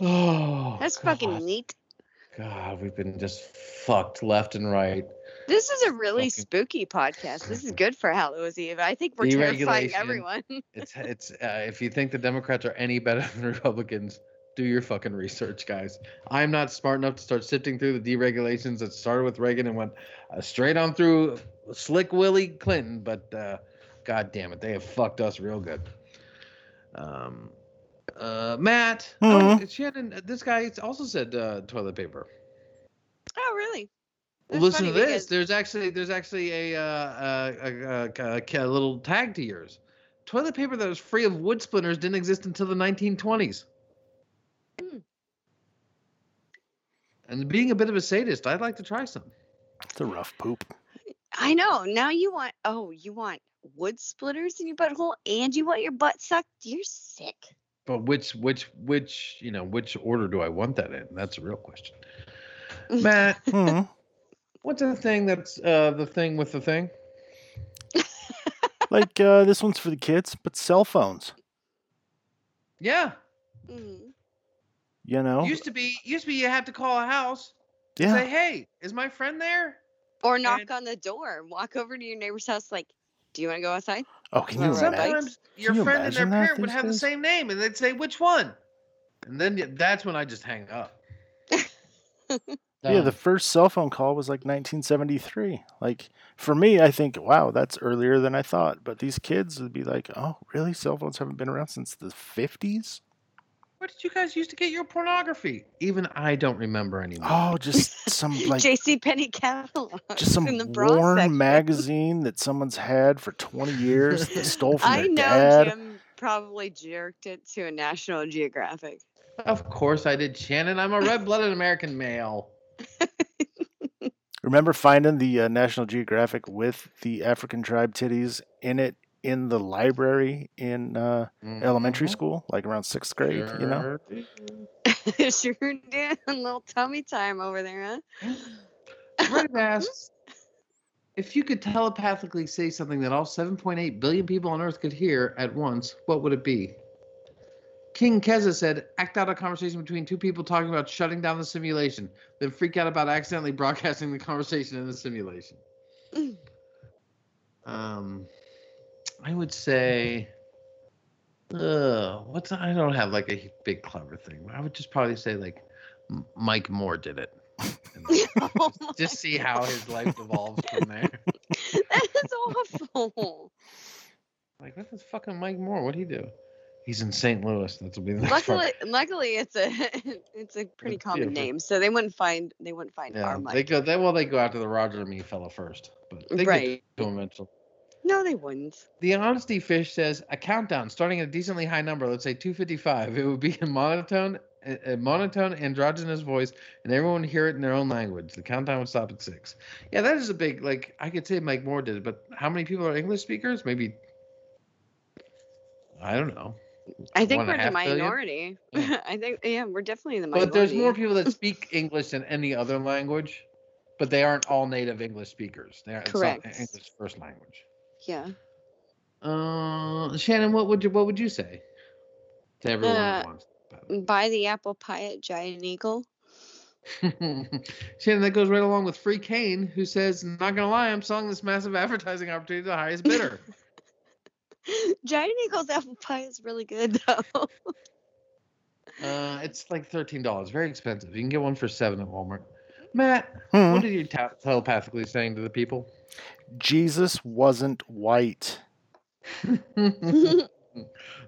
oh, That's God. fucking neat. God, we've been just fucked left and right. This is a really Fucking- spooky podcast. This is good for Hallows Eve. I think we're terrifying Deregulation. everyone. It's it's uh, if you think the Democrats are any better than Republicans, do your fucking research, guys. I'm not smart enough to start sifting through the deregulations that started with Reagan and went uh, straight on through Slick Willie Clinton, but uh, God damn it, they have fucked us real good. Um, uh, Matt, oh, Shannon, this guy also said uh, toilet paper. oh, really? That's Listen to this. because- There's actually there's actually a, uh, a, a, a, a, a little tag to yours. Toilet paper that was free of wood splinters didn't exist until the 1920s. Hmm. And being a bit of a sadist, I'd like to try some. It's a rough poop. I know. Now you want, oh, you want wood splitters in your butthole and you want your butt sucked? You're sick. But which which which you know which order do I want that in? That's a real question. Matt, Hmm. what's the thing that's uh, the thing with the thing? like uh, this one's for the kids, but cell phones. Yeah, Mhm. You know. used to be used to be you had to call a house. yeah. Say, hey, is my friend there? Or knock And- on the door. Walk over to your neighbor's house, like, do you want to go outside? oh, can you right. imagine? Sometimes your you friend and their parent would these have the same name, and they'd say which one, and then that's when I just hang up. Yeah, the first cell phone call was like 1973. Like for me, I think, wow, that's earlier than I thought. But these kids would be like, oh, really? Cell phones haven't been around since the 50s? Where did you guys used to get your pornography? Even I don't remember anymore. Oh, just some like J.C. Penney catalog. just some in the bra worn section. magazine that someone's had for 20 years that stole from I their know dad. Jim probably jerked it to a National Geographic. Of course I did, Shannon. I'm a red-blooded American male. Remember finding the uh, National Geographic with the African tribe titties in it in the library in uh, elementary Mhm. school, like around sixth grade, you know? Sure did. sure did. A little tummy time over there, huh? Fred asks if you could telepathically say something that all 7.8 billion people on Earth could hear at once, what would it be? King Keza said, act out a conversation between two people talking about shutting down the simulation, then freak out about accidentally broadcasting the conversation in the simulation. Mm. um, I would say, uh, what's I don't have like a big clever thing. I would just probably say like Mike Moore did it. Oh just see how his life evolves from there. That's awful. Like, what the fucking Mike Moore? What'd he do? He's in St. Louis. That's be the next part. Luckily, luckily, it's a it's a pretty It's common beautiful. name, so they wouldn't find they wouldn't find Yeah, our they go. They well, they go after the Roger and me fella first, but they Right. get to him eventually. No, they wouldn't. The honesty fish says a countdown starting at a decently high number. Let's say 255. It would be a monotone, a, monotone androgynous voice, and everyone would hear it in their own language. The countdown would stop at six. Yeah, that is a big. Like I could say Mike Moore did, it, but how many people are English speakers? Maybe. I don't know. I think we're the minority. Yeah. Hmm. I think yeah, we're definitely the minority. But there's more people that speak English than any other language, but they aren't all native English speakers. They are it's not Correct. English first language. Yeah. Uh, Shannon, what would you what would you say to everyone Uh, who wants Buy the apple pie at Giant Eagle. Shannon, that goes right along with Free Kane, who says, "Not gonna lie, I'm selling this massive advertising opportunity to the highest bidder." Giant Eagle's apple pie is really good though. uh, it's like thirteen dollars, very expensive. You can get one for seven at Walmart. Matt, Hmm. what are you ta- telepathically saying to the people? Jesus wasn't white.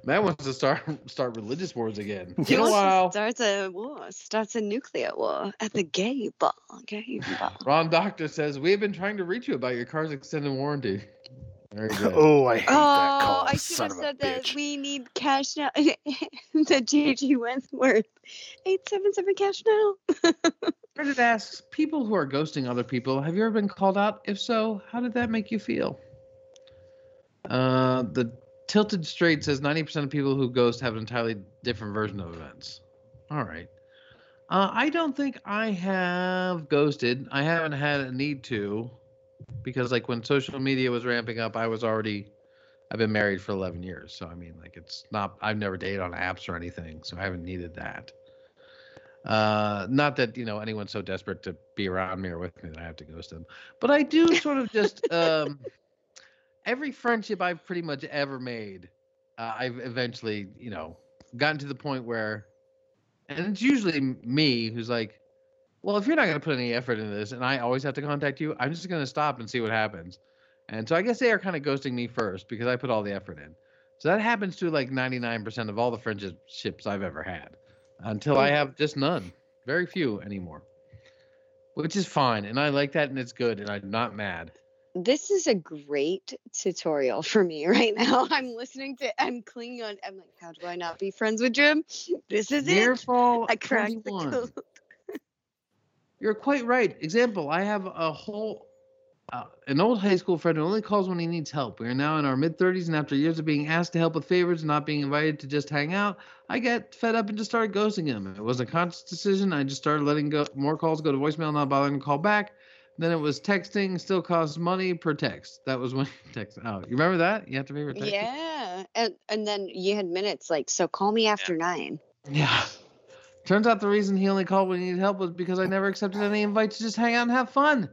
Matt wants to start start religious wars again. He In a wants to while, starts a war, starts a nuclear war at the gay bar. Gay bar. Ron Doctor says we have been trying to reach you about your car's extended warranty. Very good. Oh, I hate that Oh, call. I should have said that we need cash now. the JG Wentworth. 877 cash now. Reddit asks people who are ghosting other people, have you ever been called out? If so, how did that make you feel? Uh, the Tilted Straight says 90% of people who ghost have an entirely different version of events. All right. Uh, I don't think I have ghosted. I haven't had a need to because, like, when social media was ramping up, I was already, I've been married for 11 years. So, I mean, like, it's not, I've never dated on apps or anything. So, I haven't needed that. Uh, not that you know anyone's so desperate to be around me or with me that I have to ghost them, but I do sort of just um, every friendship I've pretty much ever made, uh, I've eventually you know gotten to the point where, and it's usually me who's like, well, if you're not going to put any effort into this, and I always have to contact you, I'm just going to stop and see what happens. And so I guess they are kind of ghosting me first because I put all the effort in. So that happens to like 99% of all the friendships I've ever had until I have just none, very few anymore, which is fine. And I like that and it's good. And I'm not mad. This is a great tutorial for me right now. I'm listening to, I'm clinging on, I'm like, how do I not be friends with Jim? This is it. Nearfall I cracked the code. You're quite right. Example, I have a whole uh, an old high school friend who only calls when he needs help. We are now in our mid 30s, and after years of being asked to help with favors and not being invited to just hang out, I got fed up and just started ghosting him. It wasn't a conscious decision. I just started letting go more calls go to voicemail, not bothering to call back. Then it was texting, still costs money per text. That was when text. Oh, you remember that? You have to pay for text. Yeah. And, and then you had minutes like, so call me after nine. Yeah. Turns out the reason he only called when he needed help was because I never accepted any invites to just hang out and have fun.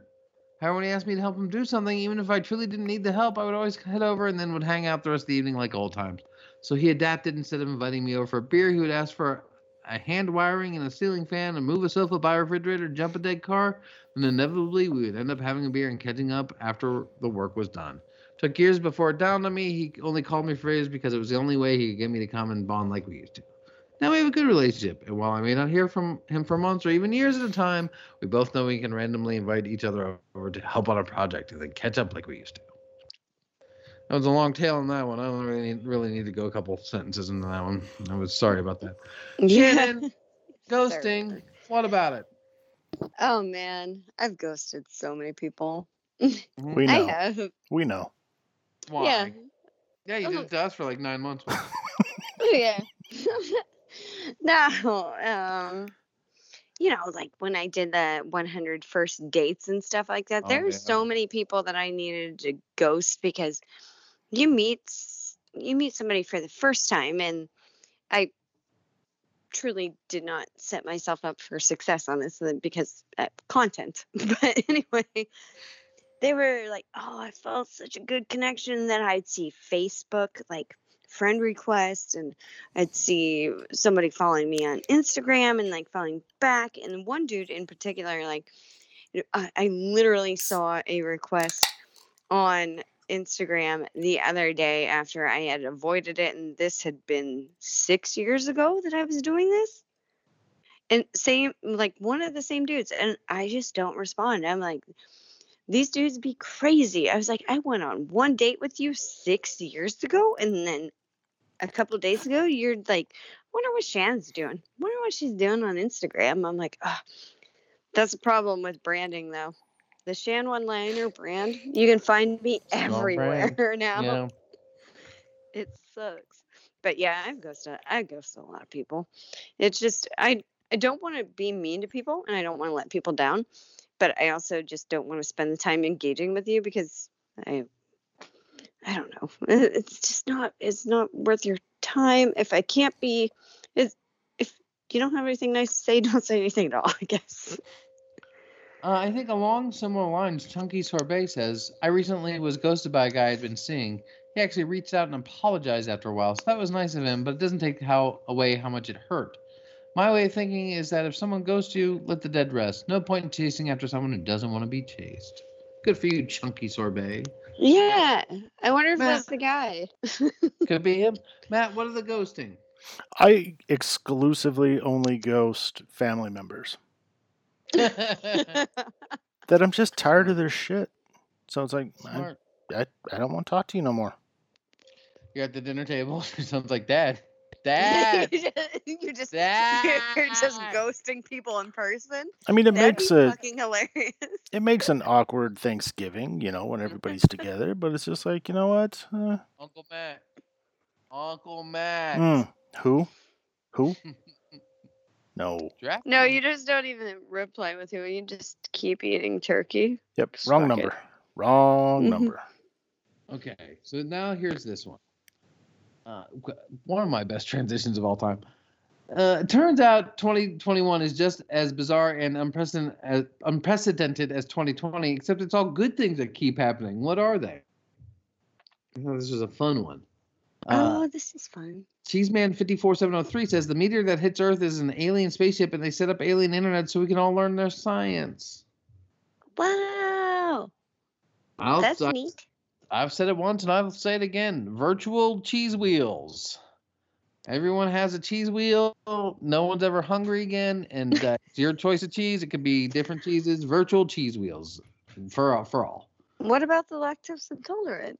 However, when he asked me to help him do something, even if I truly didn't need the help, I would always head over and then would hang out the rest of the evening like old times. So he adapted. Instead of inviting me over for a beer, he would ask for a hand wiring and a ceiling fan and move a sofa, buy a refrigerator, jump a dead car. And inevitably, we would end up having a beer and catching up after the work was done. Took years before it dawned on me he only called me for favors because it was the only way he could get me to come and bond like we used to. Now we have a good relationship, and while I may not hear from him for months or even years at a time, we both know we can randomly invite each other over to help on a project and then catch up like we used to. That was a long tail on that one. I don't really need, really need to go a couple sentences into that one. I was sorry about that. Shannon, ghosting. What about it? Oh man, I've ghosted so many people. We I know. have. We know. Why? Yeah. Yeah, you oh. did Oh. it to us for like nine months. yeah. no, um, you know, like when I did the 100 first dates and stuff like that, Oh, there's so yeah. many people that I needed to ghost because you meet you meet somebody for the first time and I truly did not set myself up for success on this uh, because uh, content. But anyway, they were like, "Oh, I felt such a good connection." Then I'd see Facebook like friend requests, and I'd see somebody following me on Instagram and like following back. And one dude in particular, like, I, I literally saw a request on Instagram the other day after I had avoided it, and this had been six years ago that I was doing this. And same, like one of the same dudes, and I just don't respond. I'm like, these dudes be crazy. I was like, I went on one date with you six years ago, and then a couple of days ago, you're like, wonder what Shan's doing. Wonder what she's doing on Instagram. I'm like, oh, that's a problem with branding, though. The Shan One Liner brand, you can find me everywhere now. Yeah. It sucks. But yeah, I've ghosted I ghosted a lot of people. It's just I I don't want to be mean to people and I don't want to let people down, but I also just don't want to spend the time engaging with you because I I don't know. It's just not it's not worth your time if I can't be if if you don't have anything nice to say, don't say anything at all, I guess. Uh, I think along similar lines, Chunky Sorbet says, I recently was ghosted by a guy I'd been seeing. He actually reached out and apologized after a while, so that was nice of him, but it doesn't take how away how much it hurt. My way of thinking is that if someone ghosts you, let the dead rest. No point in chasing after someone who doesn't want to be chased. Good for you, Chunky Sorbet. Yeah. I wonder if Matt. that's the guy. Could be him. Matt, what are the ghosting? I exclusively only ghost family members that I'm just tired of their shit. So it's like, I, I, I don't want to talk to you no more. You're at the dinner table. Sounds like dad. Dad. You just Dad. you're just ghosting people in person. I mean, it That'd makes be a fucking hilarious. it makes an awkward Thanksgiving, you know, when everybody's together. But it's just like, you know what? Uh, Uncle Matt. Uncle Matt. hmm, who? Who? No. Draft No, you just don't even reply with who. You just keep eating turkey. Yep. Just Wrong fuck it. number. Wrong Mhm. number. Okay, so now here's this one. Uh, one of my best transitions of all time. Uh, it turns out 2021 is just as bizarre and unprecedented as, unprecedented as 2020, except it's all good things that keep happening. What are they? Thought this is a fun one. Uh, oh, this is fun. Cheeseman54703 says the meteor that hits Earth is an alien spaceship, and they set up alien internet so we can all learn their science. Wow, I'll, that's I- neat. I've said it once and I'll say it again. Virtual cheese wheels. Everyone has a cheese wheel. No one's ever hungry again, and uh, it's your choice of cheese. It could be different cheeses. Virtual cheese wheels for all- for all. What about the lactose intolerant?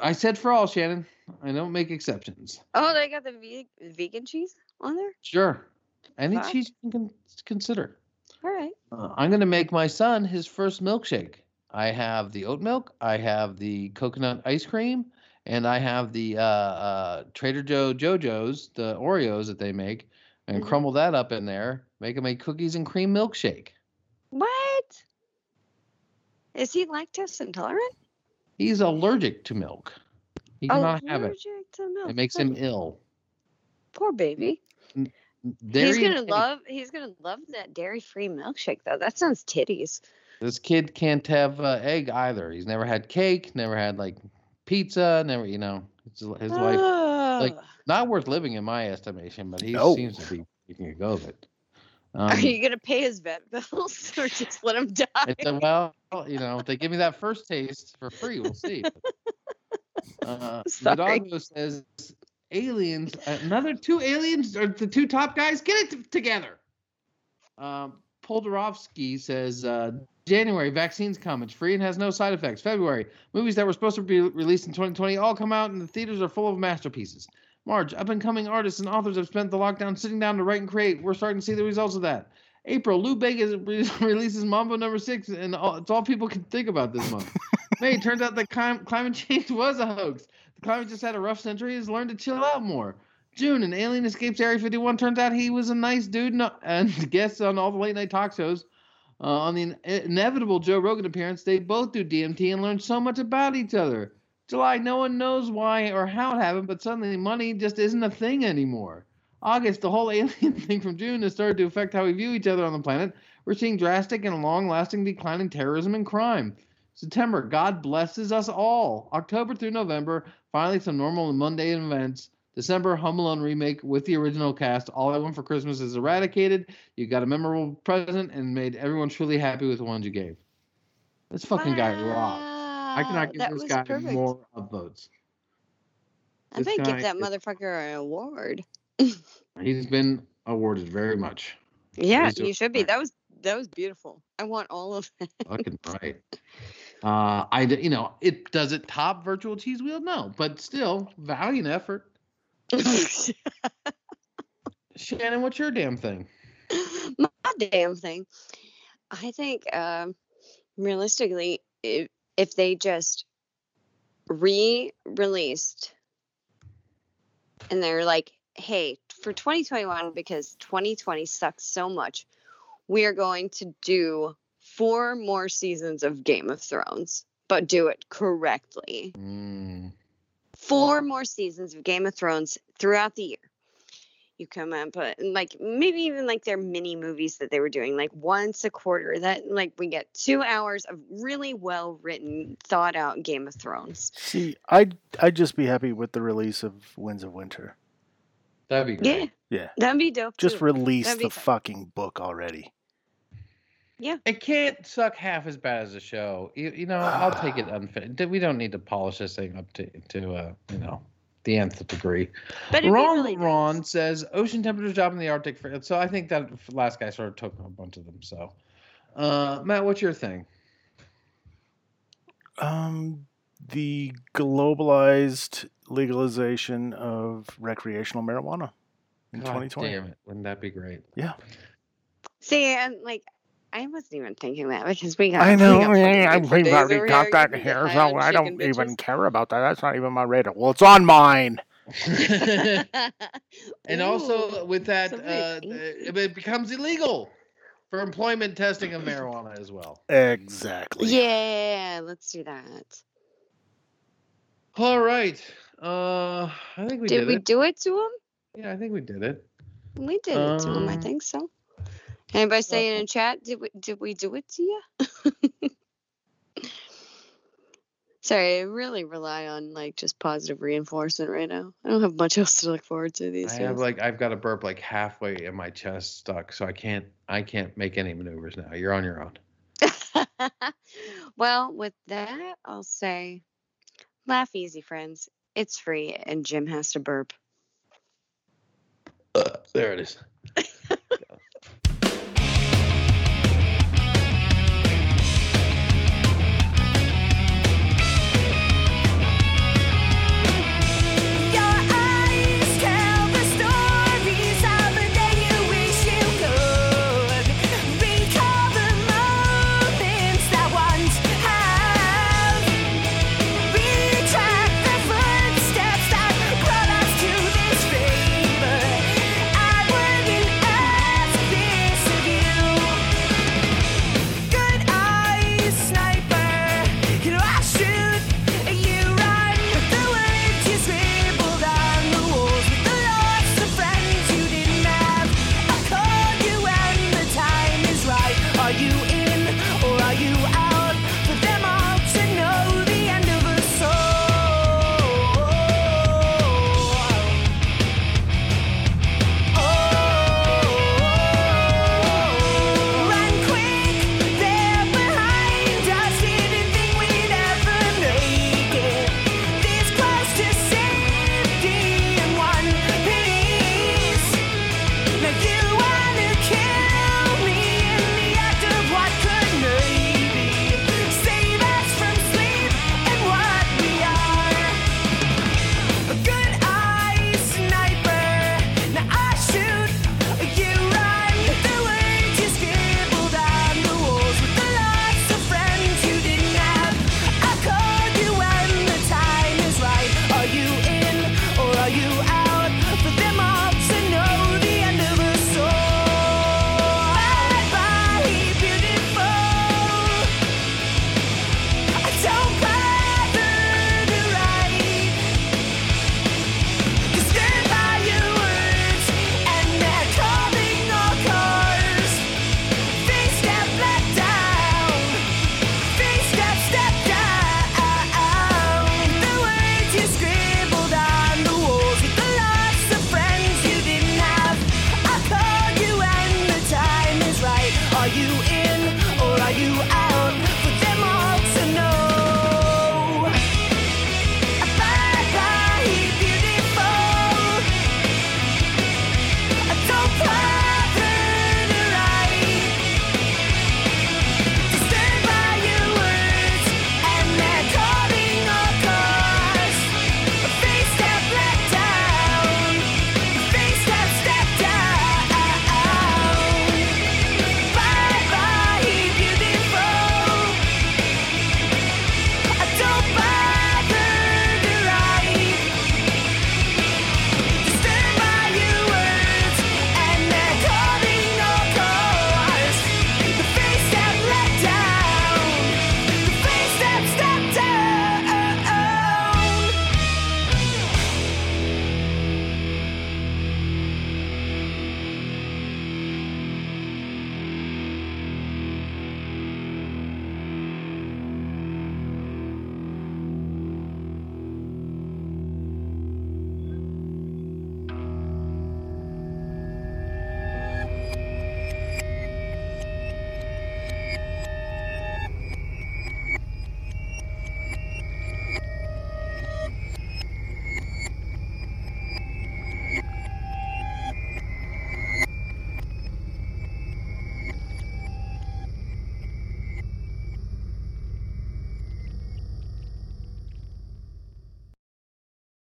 I said for all, Shannon. I don't make exceptions. Oh, they got the ve- vegan cheese on there. Sure, any cheese you can consider. All right. Uh, I'm going to make my son his first milkshake. I have the oat milk, I have the coconut ice cream, and I have the uh, uh, Trader Joe Joe-Joe's, the Oreos that they make, and Mhm. crumble that up in there. Make him a cookies and cream milkshake. What? Is he lactose intolerant? He's allergic to milk. He cannot have it. To milk. It makes him ill. poor baby. Dairy he's gonna cake. love. He's gonna love that dairy-free milkshake, though. That sounds titties. This kid can't have uh, egg either. He's never had cake, never had like pizza, never, you know, his, his life like, not worth living in my estimation, but he No. seems to be taking a go of it. Are Um, you gonna pay his vet bills or just let him die? it's a, well, you know, if they give me that first taste for free, we'll see. Uh, Sorry. Says aliens, another two aliens, or the two top guys, get it t- together. Um, Poldarovsky says uh, January vaccines come. It's free and has no side effects. February movies that were supposed to be released in 2020 all come out and the theaters are full of masterpieces. March up and coming artists and authors have spent the lockdown sitting down to write and create. We're starting to see the results of that. April, Lou Bega releases Mambo Number Six, and all, it's all people can think about this month. May it turns out that clim- climate change was a hoax. The climate just had a rough century. Has learned to chill out more. June, an alien escapes Area 51. Turns out he was a nice dude and, and guests on all the late night talk shows. Uh, on the in- inevitable Joe Rogan appearance, they both do DMT and learn so much about each other. July, no one knows why or how it happened, but suddenly money just isn't a thing anymore. August, the whole alien thing from June has started to affect how we view each other on the planet. We're seeing drastic and long lasting decline in terrorism and crime. September, God blesses us all. October through November, finally some normal mundane events. December, Home Alone remake with the original cast. All I Want for Christmas is eradicated. You got a memorable present and made everyone truly happy with the ones you gave. This fucking guy rocks. I cannot give this guy perfect. more upvotes. I guy give that motherfucker an award. He's been awarded very much. Yeah, you should be. That was that was beautiful. I want all of it. Fucking right. Uh, I you know it does it top virtual cheese wheel no, but still valiant effort. Shannon, what's your damn thing? My damn thing. I think um, realistically, if, if they just re-released and they're like, "Hey, for 2021, because 2020 sucks so much, we are going to do four more seasons of Game of Thrones, but do it correctly." Mm, four more seasons of Game of Thrones throughout the year. You come up, but like maybe even like their mini movies that they were doing, like once a quarter. That like we get two hours of really well written, thought out Game of Thrones. See, I'd I'd just be happy with the release of Winds of Winter. that'd be Yeah, great. Yeah, that'd be dope. just too. release That'd be the fun. fucking book already. It can't suck half as bad as the show. You, you know, I'll take it unfit. We don't need to polish this thing up to to uh, you know the nth degree. but Ron really Ron nice. says ocean temperatures drop in the Arctic. For, so I think that last guy sort of took a bunch of them. So, uh, Matt, what's your thing? Um, the globalized legalization of recreational marijuana in God 2020. Damn it! Wouldn't that be great? Yeah. See, and like I wasn't even thinking that because we got. I we know. got fucking yeah, We've days already got here, that here, so I don't even care about that. That's not even my radar. Well, it's on mine. and also with that, uh, it it becomes illegal for employment testing of marijuana as well. Exactly. yeah, let's do that. All right. Uh, I think we did did, we it. do it to him? yeah, I think we did it. We did it to him. I Um, think so. Anybody saying in chat, did we did we do it to you? Sorry, I really rely on like just positive reinforcement right now. I don't have much else to look forward to these I days. have like I've got a burp like halfway in my chest stuck, so I can't I can't make any maneuvers now. You're on your own. well, with that, I'll say, laugh easy, friends. It's free, and Jim has to burp. Uh, there it is.